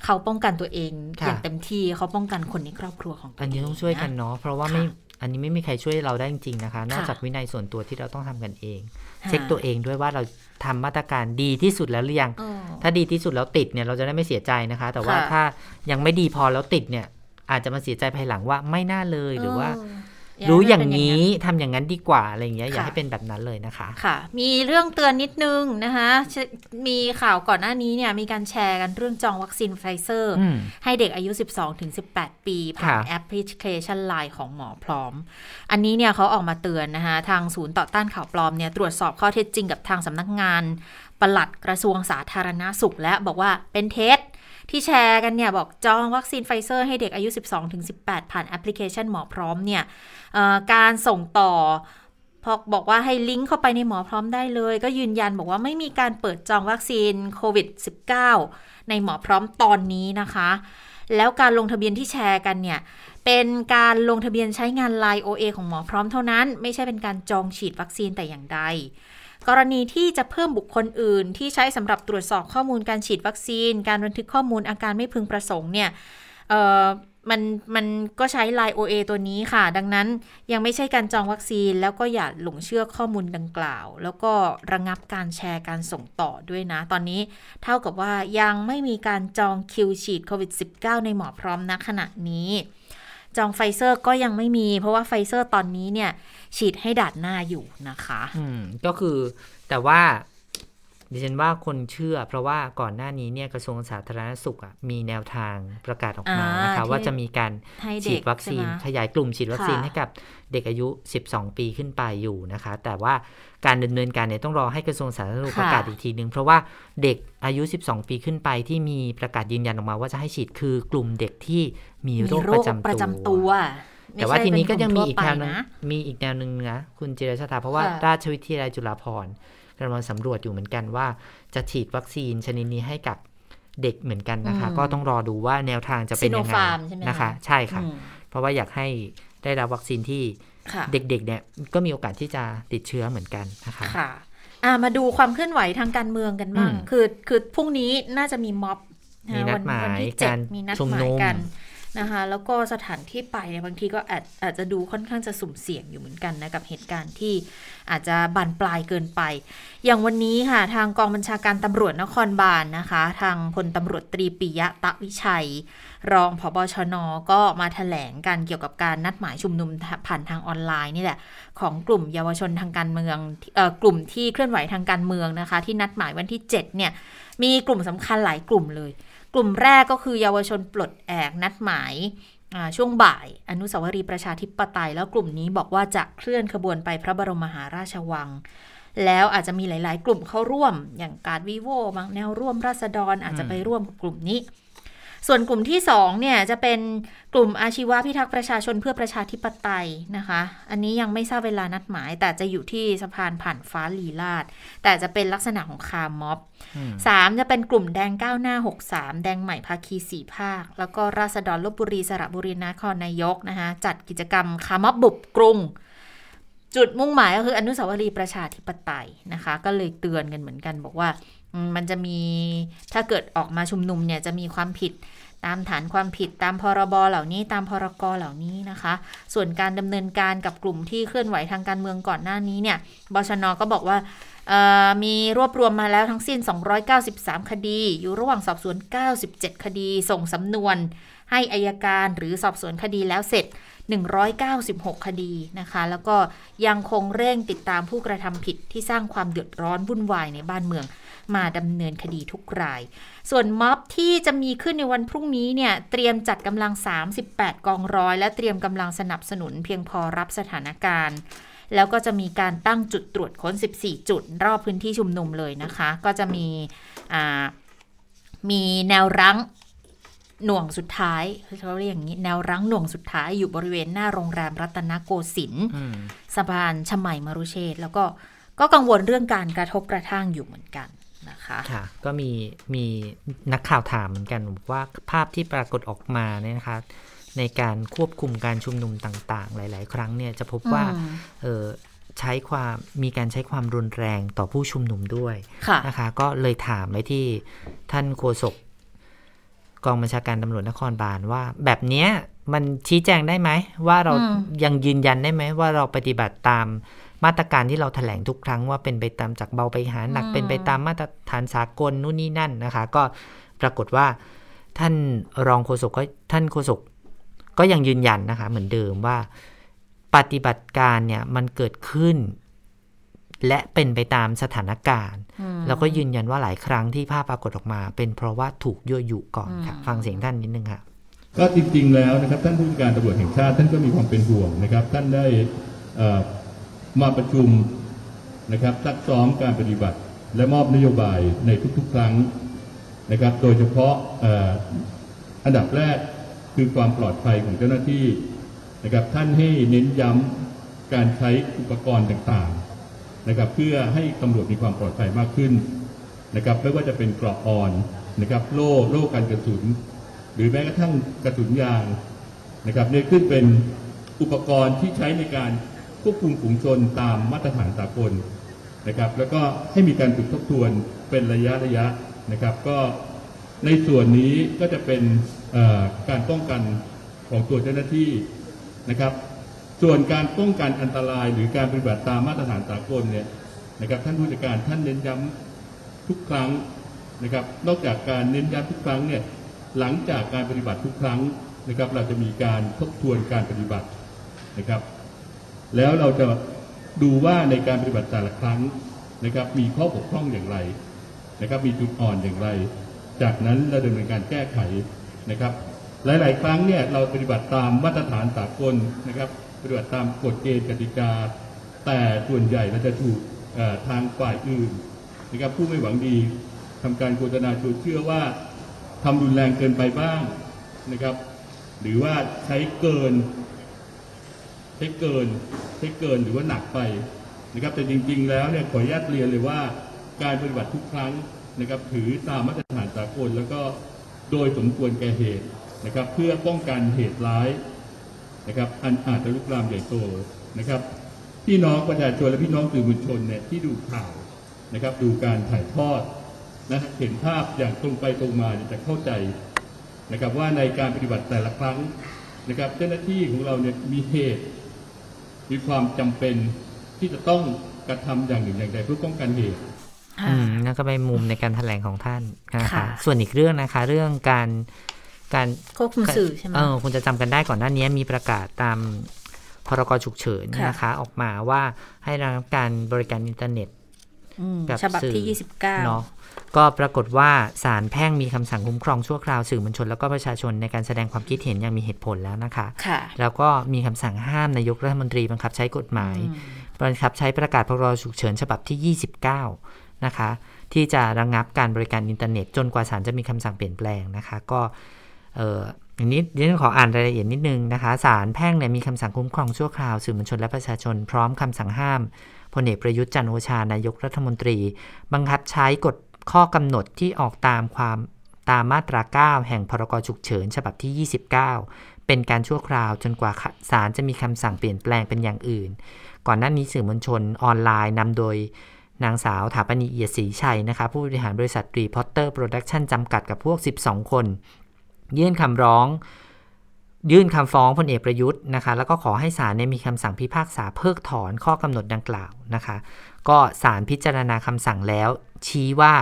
เขาป้องกันตัวเองค่ะอย่างเต็มที่เขาป้องกันคนในครอบครัวของตัวอันนี้เต้องช่วยกันนะเนาะเพราะว่าค่ะไม่อันนี้ไม่มีใครช่วยเราได้จริงๆนะคะ นอกค่ะจากวินัยส่วนตัวที่เราต้องทำกันเองค่ะเช็คตัวเองด้วยว่าเราทำมาตรการดีที่สุดแล้วหรือยังเออถ้าดีที่สุดแล้วติดเนี่ยเราจะได้ไม่เสียใจนะคะ แต่ว่าค่ะถ้ายังไม่ดีพอแล้วติดเนี่ย อาจจะมาเสียใจภายหลังว่าไม่น่าเลยหรือว่ารู้อย่างให้มัเป็นีรู้อย่างนี้ทำอย่างนั้นดีกว่าอะไรอย่างเงี้ยอย่าค่ะให้เป็นแบบนั้นเลยนะคะค่ะ มีเรื่องเตือนนิดนึงนะคะชมีข่าวก่อนหน้านี้เนี่ยมีการแชร์กันเรื่องจองวัคซีนไฟเซอร์อืมให้เด็กอายุ 12-18 ปีผ่านค่ะแอปพลิเคชันไลน์ของหมอพร้อม อันนี้เนี่ยเขาออกมาเตือนนะคะทางศูนย์ต่อต้านข่าวปลอมเนี่ยตรวจสอบข้อเท็จจริงกับทางสำนักงานปลัดกระทรวงสาธารณสุขและบอกว่าเป็นเท็จ ที่แชร์กันเนี่ยบอกจองวัคซีนไฟเซอร์ให้เด็กอายุ 12-18 ผ่านแอปพลิเคชันหมอพร้อมเนี่ยการส่งต่อพอบอกว่าให้ลิงก์เข้าไปในหมอพร้อมได้เลย ก็ยืนยันบอกว่าไม่มีการเปิดจองวัคซีนโควิด -19 ในหมอพร้อมตอนนี้นะคะ แล้วการลงทะเบียนที่แชร์กันเนี่ย เป็นการลงทะเบียนใช้งาน Line OA ของหมอพร้อมเท่านั้น ไม่ใช่เป็นการจองฉีดวัคซีนแต่อย่างใด กรณีที่จะเพิ่มบุคคลอื่น ที่ใช้สำหรับตรวจสอบข้อมูลการฉีดวัคซีน การบันทึกข้อมูลอาการไม่พึงประสงค์เนี่ยมันมันก็ใช้ Line OA ตัวนี้ค่ะ ดังนั้นยังไม่ใช่การจองวัคซีน แล้วก็อย่าหลงเชื่อข้อมูลดังกล่าว แล้วก็ระงับการแชร์การส่งต่อด้วยนะ ตอนนี้เท่ากับว่ายังไม่มีการจองคิวฉีดโควิด -19 ในหมอพร้อมณขณะนี้ จองไฟเซอร์ก็ยังไม่มี เพราะว่าไฟเซอร์ตอนนี้เนี่ย ฉีดให้ด่านหน้าอยู่นะคะ อืมก็คือแต่ว่าดิฉันว่าคนเชื่อ เพราะว่าก่อนหน้านี้เนี่ยกระทรวงสาธารณสุขอะมีแนวทางประกาศออกมาอ่านนะคะที่ว่าจะมีการให้เด็กฉีดวัคซีนใช่ไหมขยายกลุ่มฉีดวัคซีนค่ะให้กับเด็กอายุ 12 ปีขึ้นไปอยู่นะคะ แต่ว่าการดำเนินการเนี่ยต้องรอให้กระทรวงสาธารณสุขค่ะประกาศอีกทีนึง เพราะว่าเด็กอายุ 12 ปีขึ้นไปที่มีประกาศยืนยันออกมาว่าจะให้ฉีดคือกลุ่มเด็กที่มีโรคประจำประจำตัว แต่ว่าทีนี้ก็ยังมีอีกแนวไใช่นึงเป็กลุ่ทั่วไปนะมีอีกแนวหนึ่งนะ คุณจิรชาตาเพราะว่าค่ะราชวิทยาลัยจุฬาภรณ์กำลังสำรวจอยู่เหมือนกันว่า จะฉีดวัคซีนชนิดนี้ให้กับเด็กเหมือนกันนะคะอืมก็ต้องรอดูว่าแนวทางจะเป็นยังไง Sinopharm ใช่ไหมคะนะคะ ใช่ค่ะอืมเพราะว่าอยากให้ได้รับวัคซีนที่ค่ะเด็กๆเนี่ยก็มีโอกาสที่จะติดเชื้อเหมือนกันนะคะค่ะอ่ามาดูความเคลื่อนไหวทางการเมืองกันบ้างอืมคือคือพรุ่งนี้น่าจะมีม็อบะมีนัดวัหมายวัที่เจ็ดการมีนัดชุมหมานุยมกั นะคะ แล้วก็สถานที่ไปเนี่ยบางทีก็อาจอาจจะดูค่อนข้างจะสุ่มเสี่ยงอยู่เหมือนกันนะกับเหตุการณ์ที่อาจจะบานปลายเกินไป อย่างวันนี้ค่ะ ทางกองบัญชาการตำรวจนครบาลนะคะ ทางพลตำรวจตรีปิยะตะวิชัย รองผบชนก็มาแถลงการเกี่ยวกับการนัดหมายชุมนุมผ่านทางออนไลน์นี่แหละของกลุ่มเยาวชนทางการเมืองออกลุ่มที่เคลื่อนไหวทางการเมืองนะคะ ที่นัดหมายวันที่ 7 เนี่ยมีกลุ่มสำคัญหลายกลุ่มเลย กลุ่มแรกก็คือเยาวชนปลดแอกนัดหมายช่วงบ่าย อนุสาวรีย์ประชาธิปไตย แล้วกลุ่มนี้บอกว่าจะเคลื่อนขบวนไปพระบรมมหาราชวัง แล้วอาจจะมีหลาย ๆ กลุ่มเข้าร่วม อย่างการวิโวบางแนวร่วมราษฎรอาจจะไปร่วมกับกลุ่มนี้ ส่วนกลุ่มที่2เนี่ยจะเป็นกลุ่มอาชีวะพิทักษ์ประชาชนเพื่อประชาธิปไตยนะคะ อันนี้ยังไม่ทราบเวลานัดหมาย แต่จะอยู่ที่สะพานผ่านฟ้าลีลาศ แต่จะเป็นลักษณะของคาร์ม็อบอืมสามจะเป็นกลุ่มแดงก้าวหน้า 63 แดงใหม่ภาคีสี่ภาค แล้วก็ราษฎรลพบุรีสระบุรีนครนายกนะคะจัดกิจกรรมคาร์ม็อบบุกกรุงจุดมุ่งหมายก็คืออนุสาวรีย์ประชาธิปไตยนะคะ ก็เลยเตือนกันเหมือนกันบอกว่าอืม มันจะมีถ้าเกิดออกมาชุมนุมเนี่ยจะมีความผิดตามฐานความผิดตามพรบเหล่านี้ตามพรกเหล่านี้นะคะ ส่วนการดำเนินการกับกลุ่มที่เคลื่อนไหวทางการเมืองก่อนหน้านี้เนี่ยบชนก็บอกว่ามีรวบรวมมาแล้วทั้งสิ้น 293 คดี อยู่ระหว่างสอบสวน 97 คดี ส่งสำนวน ให้อายการหรือสอบสวนคดีแล้วเสร็จ 196 คดีนะคะ แล้วก็ยังคงเร่งติดตามผู้กระทำผิดที่สร้างความเดือดร้อนวุ่นวายในบ้านเมือง มาดำเนินคดีทุกราย ส่วนม็อบที่จะมีขึ้นในวันพรุ่งนี้เนี่ยเตรียมจัดกำลัง 38 กองร้อย และเตรียมกำลังสนับสนุนเพียงพอรับสถานการณ์แล้วก็จะมีการตั้งจุดตรวจค้น 14 จุด รอบพื้นที่ชุมนุมเลยนะคะ ก็จะมีอ่ามีแนวรั้งหน่วงสุดท้ายเขาเรียกอย่างนี้ แนวรั้งหน่วงสุดท้ายอยู่บริเวณหน้าโรงแรมรัตนโกสินทร์อืมสะพานชมัยมรุเชษฐ์แล้วก็ก็กังวลเรื่องการกระทบกระทั่งอยู่เหมือนกัน นะคะค่ะก็มีมีนักข่าวถามเหมือนกันว่าภาพที่ปรากฏออกมาเนี่ยนะคะในการควบคุมการชุมนุมต่างๆ หลาย ๆ ครั้งเนี่ยจะพบว่าอืมเออใช้ความมีการใช้ความรุนแรงต่อผู้ชุมนุมด้วยค่ะนะคะ ก็เลยถามไปที่ท่านโฆษกกองบัญชาการตำรวจนครบาลว่า แบบเนี้ยมันชี้แจงได้ไหมว่าเราอืมยังยืนยันได้ไหมว่าเราปฏิบัติตาม มาตรการที่เราแถลงทุกครั้งว่าเป็นไปตามจากเบาไปหาหนักเป็นไปตามมาตรฐานสากลนู่นนี่นั่นนะคะ ก็ปรากฏว่าท่านรองโฆษกก็ท่านโฆษกก็ยังยืนยันนะคะ เหมือนเดิมว่าปฏิบัติการเนี่ยมันเกิดขึ้น และเป็นไปตามสถานการณ์อืมแล้วก็ยืนยันว่าหลายครั้งที่ภาพปรากฏออกมา เป็นเพราะว่าถูกยั่วยุก่อนค่ะอืมฟังเสียงท่านนิดนึงค่ะก็จริงๆแล้วนะครับ ท่านผู้บัญชาการตำรวจแห่งชาติ ท่านก็มีความเป็นห่วงนะครับ ท่านได้เอ่อ มาประชุมนะครับซักซ้อมการปฏิบัติ และมอบนโยบายในทุกๆ ครั้งนะครับ โดยเฉพาะอันดับแรกคือความปลอดภัยของเจ้าหน้าที่นะครับ ท่านให้เน้นย้ำการใช้อุปกรณ์ต่างๆนะครับ เพื่อให้ตำรวจมีความปลอดภัยมากขึ้นนะครับ ไม่ว่าจะเป็นกรอบอ่อนนะครับโล่โล่กันกระสุน หรือแม้กระทั่งกระสุนยางนะครับเนี่ยขึ้นเป็นอุปกรณ์ที่ใช้ในการ ควบคุมฝูงชนตามมาตรฐานสากลนะครับ แล้วก็ให้มีการฝึกทบทวนเป็นระยะระยะนะครับ ก็ในส่วนนี้ก็จะเป็นการป้องกันของตัวเจ้าหน้าที่นะครับ ส่วนการป้องกันอันตรายหรือการปฏิบัติตามมาตรฐานสากลเนี่ยนะครับ ท่านผู้จัดการท่านเน้นย้ำทุกครั้งนะครับ นอกจากการเน้นย้ำทุกครั้งเนี่ยหลังจากการปฏิบัติทุกครั้งนะครับ เราจะมีการทบทวนการปฏิบัตินะครับ แล้วเราจะดูว่าในการปฏิบัติแต่ละครั้งนะครับมีข้อบกพร่องอย่างไรนะครับมีจุดอ่อนอย่างไร จากนั้นเราดำเนินการแก้ไขนะครับ หลาย ๆ ครั้งเนี่ยเราปฏิบัติตามมาตรฐานสากลนะครับ ปฏิบัติตามกฎเกณฑ์กติกา แต่ส่วนใหญ่เราจะถูกทางฝ่ายอื่นนะครับผู้ไม่หวังดีทำการโฆษณาชวนเชื่อว่าทำรุนแรงเกินไปบ้างนะครับ หรือว่าใช้เกิน ช้เกินใช้เกินหรือว่าหนักไปนะครับแต่จริงๆแล้วเนี่ยขออนุญาตเรียนเลยว่าการปฏิบัติทุกครั้งนะครับถือตามมาตรฐานสากลแล้วก็โดยสมควรแก่เหตุนะครับ เพื่อป้องกันเหตุร้ายนะครับ อันอาจจะลุกลามใหญ่โตนะครับ พี่น้องประชาชนและพี่น้องสื่อมวลชนเนี่ยที่ดูข่าวนะครับ ดูการถ่ายทอดนะเห็นภาพอย่างตรงไปตรงมาเนี่ยจะเข้าใจนะครับ ว่าในการปฏิบัติแต่ละครั้งนะครับ เจ้าหน้าที่ของเราเนี่ยมีเหตุ มีความจำเป็นที่จะต้องกระทำอย่างหนึ่งอย่างใดเพื่อป้องกันเหตุอืมนั่นก็เป็นมุมในการแถลงของท่านนะคะค่ะส่วนอีกเรื่องนะคะ เรื่องการการควบคุมสื่อใช่ไหมเออคุณจะจำกันได้ก่อนหน้านี้มีประกาศตามพรกฉุกเฉินค่ะนะคะ ออกมาว่าให้ระงับการบริการอินเทอร์เน็ตอืมกับฉบับสื่อที่29เนาะ ก็ปรากฏว่าศาลแพ่งมีคำสั่งคุ้มครองชั่วคราวสื่อมวลชน แล้วก็ประชาชนในการแสดงความคิดเห็นอย่างมีเหตุผลแล้วนะคะค่ะแล้วก็มีคำสั่งห้ามนายกรัฐมนตรีบังคับใช้กฎหมาย บังคับใช้ประกาศพรกฉุกเฉินฉบับที่ 29 นะคะ ที่จะระงงับการบริการอินเทอร์เน็ต จนกว่าศาลจะมีคำสั่งเปลี่ยนแปลงนะคะ ก็เอออย่างนี้เดี๋ยวขออ่านรายละเอียดนิดนึงนะคะศาลแพ่งเนี่ยมีคำสั่งคุ้มครองชั่วคราวสื่อมวลชนและประชาชน พร้อมคำสั่งห้ามพลเอกประยุทธ์จันทร์โอชานายกรัฐมนตรี บังคับใช้กฎ ข้อกำหนดที่ออกตามความตามมาตรา 9 แห่งพรกฉุกเฉินฉบับที่ 29 เป็นการชั่วคราวจนกว่าศาลจะมีคำสั่งเปลี่ยนแปลงเป็นอย่างอื่น ก่อนหน้านี้สื่อมวลชนออนไลน์นำโดยนางสาวฐปณีย์เอียดศรีไชยนะคะผู้บริหารบริษัทรีพอตเตอร์โปรดักชันจำกัดกับพวก 12 คน ยื่นคำร้อง ยื่นคำฟ้องพลเอกประยุทธ์นะคะ แล้วก็ขอให้ศาลเนี่ยมีคำสั่งพิพากษาเพิกถอนข้อกำหนดดังกล่าวนะคะ ก็ศาลพิจารณาคำสั่งแล้ว ชี้ว่า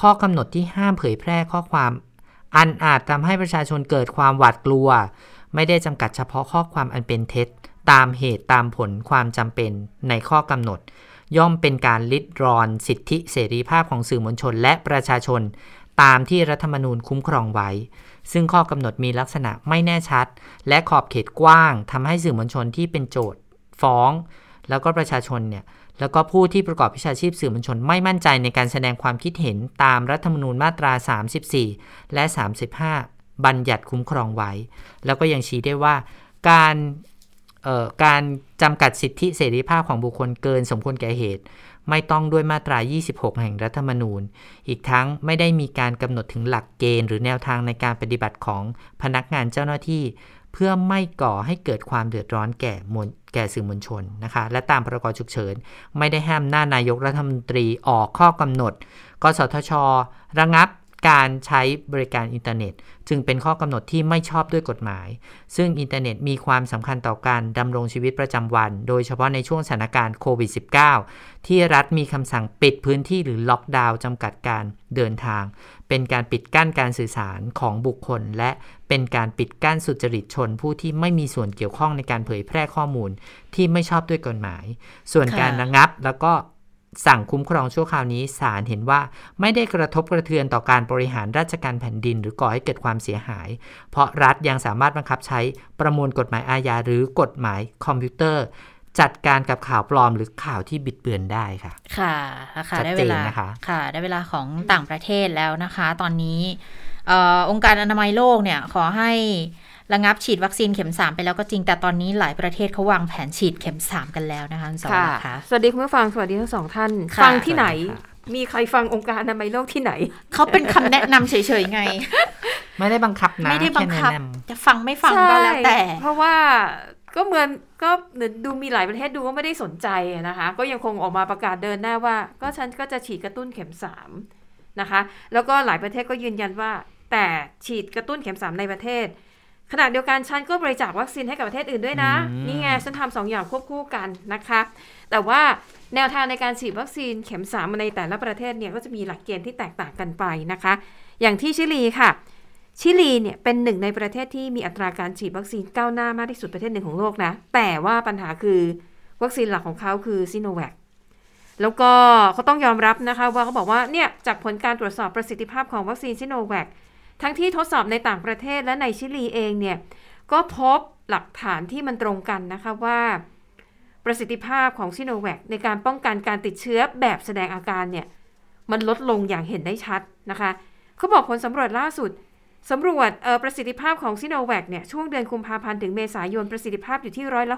ข้อกำหนดที่ห้ามเผยแพร่ข้อความ อันอาจทำให้ประชาชนเกิดความหวาดกลัว ไม่ได้จำกัดเฉพาะข้อความอันเป็นเท็จ ตามเหตุตามผลความจำเป็นในข้อกำหนด ย่อมเป็นการลิดรอนสิทธิเสรีภาพของสื่อมวลชน และประชาชน ตามที่รัฐธรรมนูญคุ้มครองไว้ ซึ่งข้อกำหนดมีลักษณะไม่แน่ชัด และขอบเขตกว้างทำให้สื่อมวลชนที่เป็นโจทย์ฟ้อง แล้วก็ประชาชนเนี่ย แล้วก็ผู้ที่ประกอบวิชาชีพสื่อมวลชนไม่มั่นใจในการแสดงความคิดเห็นตามรัฐธรรมนูญมาตรา 34 และ 35 บัญญัติคุ้มครองไว้ แล้วก็ยังชี้ได้ว่าการการจำกัดสิทธิเสรีภาพของบุคคลเกินสมควรแก่เหตุ ไม่ต้องด้วยมาตรา 26 แห่งรัฐธรรมนูญ อีกทั้งไม่ได้มีการกำหนดถึงหลักเกณฑ์ หรือแนวทางในการปฏิบัติของพนักงานเจ้าหน้าที่ เพื่อไม่ก่อให้เกิดความเดือดร้อนแก่มวลแก่สื่อมวลชนนะคะ และตามพรกฉุกเฉิน ไม่ได้ให้อำนาจนายกรัฐมนตรีออกข้อกำหนด กสทช ระงับ การใช้บริการอินเทอร์เน็ต จึงเป็นข้อกำหนดที่ไม่ชอบด้วยกฎหมาย ซึ่งอินเทอร์เน็ตมีความสำคัญต่อการดำรงชีวิตประจำวัน โดยเฉพาะในช่วงสถานการณ์โควิด -19 ที่รัฐมีคำสั่งปิดพื้นที่หรือล็อกดาวน์จำกัดการเดินทาง เป็นการปิดกั้นการสื่อสารของบุคคล และเป็นการปิดกั้นสุจริตชนผู้ที่ไม่มีส่วนเกี่ยวข้องในการเผยแพร่ข้อมูลที่ไม่ชอบด้วยกฎหมาย ส่วนการระงับแล้วก็ สั่งคุ้มครองชั่วคราวนี้ศาลเห็นว่าไม่ได้กระทบกระเทือนต่อการบริหารราชการแผ่นดิน หรือก่อให้เกิดความเสียหาย เพราะรัฐยังสามารถบังคับใช้ประมวลกฎหมายอาญาหรือกฎหมายคอมพิวเตอร์ จัดการกับข่าวปลอมหรือข่าวที่บิดเบือนได้ค่ะ ค่ะนะคะชัดได้เจเวนลานะคะค่ะ ได้เวลาของต่างประเทศแล้วนะคะ ตอนนี้เออองค์การอนามัยโลกเนี่ยขอให้ ระงับฉีดวัคซีนเข็ม 3 ไปแล้วก็จริงแต่ตอนนี้หลายประเทศเขาวางแผนฉีดเข็ม 3 กันแล้วนะคะคุณสวรค่ะรค์คะสวัสดีคุณผู้ฟังสวัสดีทั้งสองท่านค่ะฟังที่ไหนสวัสดีค่ะมีใครฟังองค์การอนามัยโลกที่ไหน เขาเป็นคำแนะนำเฉยๆไง ไม่ได้บังคับนะไม่ได้บังคับแแนะนำจะฟังไม่ฟังก็แล้วแต่ใช่เพราะว่าก็เหมือนก็เหมือนดูมีหลายประเทศดูว่าไม่ได้สนใจอะนะคะ ก็ยังคงออกมาประกาศเดินหน้าว่า ก็ฉันก็จะฉีดกระตุ้นเข็มสามนะคะ แล้วก็หลายประเทศก็ยืนยันว่า แต่ฉีดกระตุ้นเข็มสามในประเทศ ขณะเดียวกันฉันก็บริจาควัคซีนให้กับประเทศอื่นด้วยนะอืมนี่ไงฉันทำสองอย่างควบคู่กันนะคะ แต่ว่าแนวทางในการฉีดวัคซีนเข็มสามในแต่ละประเทศเนี่ยก็จะมีหลักเกณฑ์ที่แตกต่างกันไปนะคะ อย่างที่ชิลีค่ะ ชิลีเนี่ยเป็นหนึ่งในประเทศที่มีอัตราการฉีดวัคซีนก้าวหน้ามากที่สุดประเทศหนึ่งของโลกนะ แต่ว่าปัญหาคือวัคซีนหลักของเขาคือซิโนแวคแล้วก็เขาต้องยอมรับนะคะว่าเขาบอกว่าเนี่ยจากผลการตรวจสอบประสิทธิภาพของวัคซีนซิโนแวค ทั้งที่ทดสอบในต่างประเทศและในชิลีเองเนี่ยก็พบหลักฐานที่มันตรงกันนะคะว่าประสิทธิภาพของซิโนแวคในการป้องกันการติดเชื้อแบบแสดงอาการเนี่ยมันลดลงอย่างเห็นได้ชัดนะคะเขาบอกผลสำรวจล่าสุดสำรวจประสิทธิภาพของซิโนแวคเนี่ยช่วงเดือนกุมภาพันธ์ถึงเมษายนประสิทธิภาพอยู่ที่ร้อยละ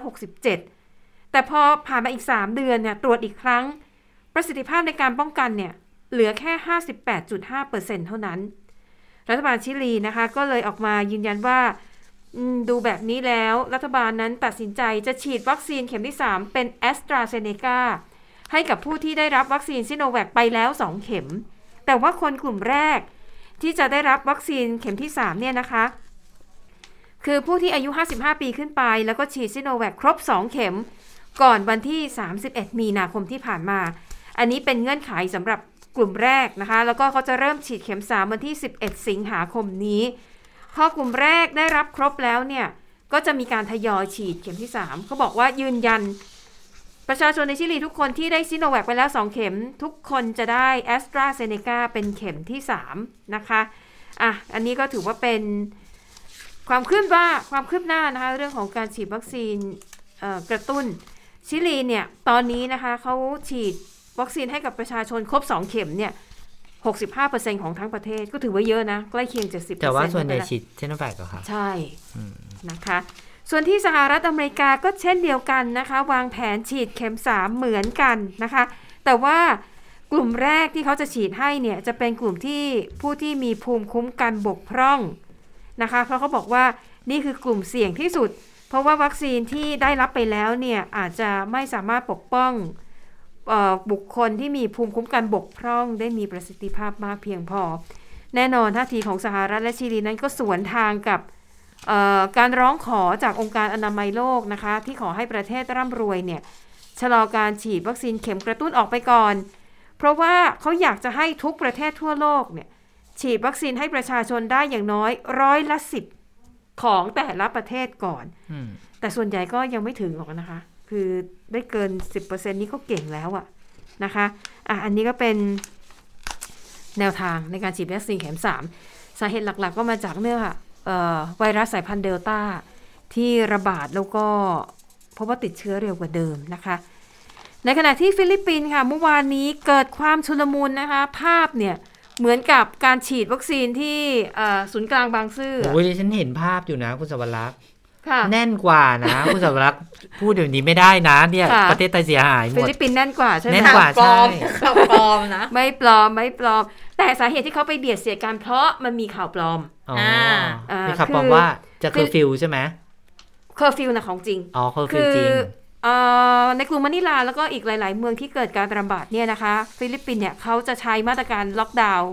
67 แต่พอผ่านมาอีก 3 เดือนเนี่ยตรวจอีกครั้ง ประสิทธิภาพในการป้องกันเนี่ยเหลือแค่ 58.5%เท่านั้น รัฐบาลชิลีนะคะก็เลยออกมายืนยันว่าดูแบบนี้แล้วรัฐบาลนั้นตัดสินใจจะฉีดวัคซีนเข็มที่ 3 เป็นแอสตราเซเนกาให้กับผู้ที่ได้รับวัคซีนซิโนแวคไปแล้ว 2 เข็ม แต่ว่าคนกลุ่มแรกที่จะได้รับวัคซีนเข็มที่ 3 เนี่ยนะคะ คือผู้ที่อายุ 55 ปีขึ้นไป แล้วก็ฉีดซิโนแวคครบ 2 เข็ม ก่อนวันที่ 31 มีนาคมที่ผ่านมา อันนี้เป็นเงื่อนไขสำหรับ กลุ่มแรกนะคะ แล้วก็เขาจะเริ่มฉีดเข็ม 3 วันที่ 11 สิงหาคมนี้ พอกลุ่มแรกได้รับครบแล้วเนี่ย ก็จะมีการทยอยฉีดเข็มที่ 3 เขาบอกว่ายืนยัน ประชาชนในชิลีทุกคนที่ได้ซิโนแวคไปแล้ว 2 เข็ม ทุกคนจะได้แอสตราเซเนกาเป็นเข็มที่ 3 นะคะ อะ อันนี้ก็ถือว่าเป็นความคืบหน้าความคืบหน้านะคะเรื่องของการฉีดวัคซีนกระตุ้นชิลีเนี่ยตอนนี้นะคะเขาฉีด วัคซีนให้กับประชาชนครบ 2 เข็มเนี่ย65%ของทั้งประเทศก็ถือว่าเยอะนะ ใกล้เคียง 70%แต่ว่าส่วนใหญ่ไปแล้ฉีดเชโนแวคเหรอคะใช่อืมนะคะ ส่วนที่สหรัฐอเมริกาก็เช่นเดียวกันนะคะ วางแผนฉีดเข็ม 3 เหมือนกันนะคะ แต่ว่ากลุ่มแรกที่เขาจะฉีดให้เนี่ย จะเป็นกลุ่มที่ผู้ที่มีภูมิคุ้มกันบกพร่องนะคะ เพราะเขาบอกว่านี่คือกลุ่มเสี่ยงที่สุด เพราะว่าวัคซีนที่ได้รับไปแล้วเนี่ยอาจจะไม่สามารถปกป้องเออ บุคคลที่มีภูมิคุ้มกันบกพร่อง ได้มีประสิทธิภาพมากเพียงพอ แน่นอนท่าทีของสหรัฐและชิลีนั้นก็สวนทางกับเอ่อการร้องขอจากองค์การอนามัยโลกนะคะ ที่ขอให้ประเทศร่ำรวยเนี่ยชะลอการฉีดวัคซีนเข็มกระตุ้นออกไปก่อน เพราะว่าเขาอยากจะให้ทุกประเทศทั่วโลกเนี่ยฉีดวัคซีนให้ประชาชนได้อย่างน้อยร้อยละสิบของแต่ละประเทศก่อนอืมแต่ส่วนใหญ่ก็ยังไม่ถึงหรอกนะคะ คือได้เกิน 10%นี่ก็เก่งแล้วอะนะคะอะอันนี้ก็เป็นแนวทางในการฉีดวัคซีนเข็ม 3 สาเหตุหลักๆ ก็มาจากเนื่องเอ่อไวรัสสายพันธุ์เดลต้าที่ระบาดแล้วก็พบว่าติดเชื้อเร็วกว่าเดิมนะคะ ในขณะที่ฟิลิปปินส์ค่ะเมื่อวานนี้เกิดความชุลมุนนะคะ ภาพเนี่ยเหมือนกับการฉีดวัคซีนที่ศูนย์กลางบางซื่อโอ้ยฉันเห็นภาพอยู่นะคุณสวรักษ์ แน่นกว่านะคุณสวรักษ์พูดเดี๋ยวนี้ไม่ได้นะเนี่ยค่ะประเทศไทยเสียหายหมดฟิลิปปินส์แน่นกว่าใช่ไหมแน่นกว่าปลอมใช่ข่าวปลอมนะไม่ปลอมไม่ปลอม แต่สาเหตุที่เขาไปเบียดเสียดกันเพราะมันมีข่าวปลอมอ๋ออ่ามีข่าวคือบอกว่าจะคือเคอร์ฟิวใช่ไหมเคอร์ฟิวนะของจริงอ๋อเคอร์ฟิวคือจริงเอ่อในกรุงมะนิลาแล้วก็อีกหลาย ๆ เมืองที่เกิดการระบาดเนี่ยนะคะ ฟิลิปปินส์เนี่ยเขาจะใช้มาตรการล็อกดาวน์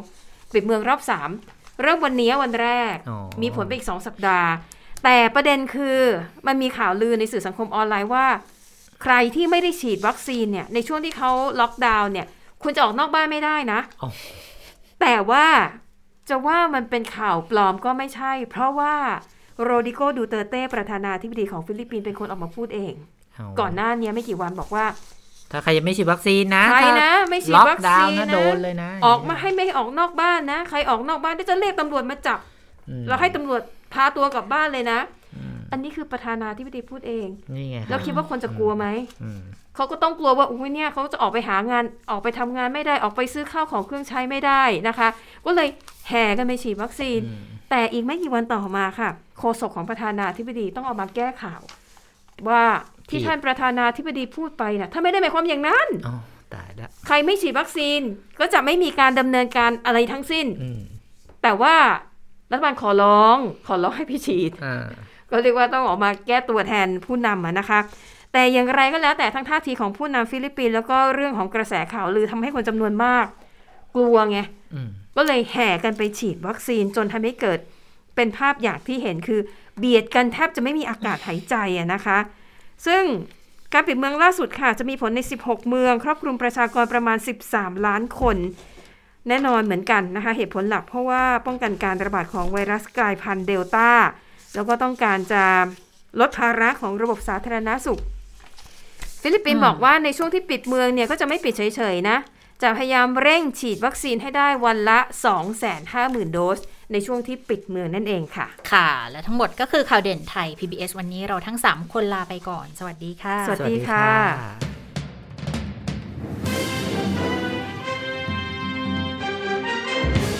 ปิดเมืองรอบ 3 เริ่มวันนี้วันแรกอ๋อมีผลไปอีก 2 สัปดาห์ แต่ประเด็นคือมันมีข่าวลือในสื่อสังคมออนไลน์ว่า ใครที่ไม่ได้ฉีดวัคซีนเนี่ยในช่วงที่เขาล็อกดาวน์เนี่ยคุณจะออกนอกบ้านไม่ได้นะอ๋อแต่ว่าจะว่ามันเป็นข่าวปลอมก็ไม่ใช่ เพราะว่าโรดริโกดูเตอร์เตประธานาธิบดีของฟิลิปปินส์เป็นคนออกมาพูดเองเอาก่อนหน้านี้ไม่กี่วันบอกว่า ถ้าใครยังไม่ฉีดวัคซีนนะใครถ้านะไม่ฉีดวัคซีนนะล็อกดาวน์นะโดนเลยนะ ออกมาให้ไม่ให้ออกนอกบ้านนะ ใครออกนอกบ้านเดี๋ยวจะเรียกตำรวจมาจับอืมแล้วให้ตำรวจ พาตัวกลับบ้านเลยนะอืมอันนี้คือประธานาธิบดีพูดเองนี่ไงแล้วคิดว่าคนจะกลัวไหมอืมเขาก็ต้องกลัวว่าอุ้ยเนี่ยเขาจะออกไปหางานออกไปทำงานไม่ได้ออกไปซื้อข้าวของเครื่องใช้ไม่ได้นะคะ ก็เลยแห่กันไปฉีดวัคซีนอืมแต่อีกไม่กี่วันต่อมาค่ะ โฆษกของประธานาธิบดีต้องออกมาแก้ข่าว ว่าที่ท่านประธานาธิบดีพูดไปนะถ้าไม่ได้หมายความอย่างนั้นอ๋อตายแล้วใครไม่ฉีดวัคซีนก็จะไม่มีการดำเนินการอะไรทั้งสิ้นอืมแต่ว่า รัฐบาลขอร้องขอร้องให้พี่ฉีดอ่าก็เรียกว่าต้องออกมาแก้ตัวแทนผู้นำอะนะคะ แต่อย่างไรก็แล้วแต่ทั้งท่าทีของผู้นำฟิลิปปินส์แล้วก็เรื่องของกระแสข่าวลือทำให้คนจำนวนมาก กลัวไงอืมก็เลยแห่กันไปฉีดวัคซีนจนทำให้เกิดเป็นภาพอย่างที่เห็นคือ เบียดกันแทบจะไม่มีอากาศหายใจอะนะคะ ซึ่งการปิดเมืองล่าสุดค่ะ จะมีผลใน 16 เมือง ครอบคลุมประชากรประมาณ 13 ล้านคน แน่นอนเหมือนกันนะคะ เหตุผลหลักเพราะว่าป้องกันการระบาดของไวรัสกลายพันธุ์เดลต้า แล้วก็ต้องการจะลดภาระของระบบสาธารณาสุข ฟิลิปปินส์บอกว่าในช่วงที่ปิดเมืองเนี่ย ก็จะไม่ปิดเฉยๆนะ จะพยายามเร่งฉีดวัคซีนให้ได้วันละ 250,000 โดสในช่วงที่ปิดเมืองนั่นเองค่ะ ค่ะ และทั้งหมดก็คือข่าวเด่นไทย PBS วันนี้เราทั้ง 3 คนลาไปก่อน สวัสดีค่ะ สวัสดีค่ะ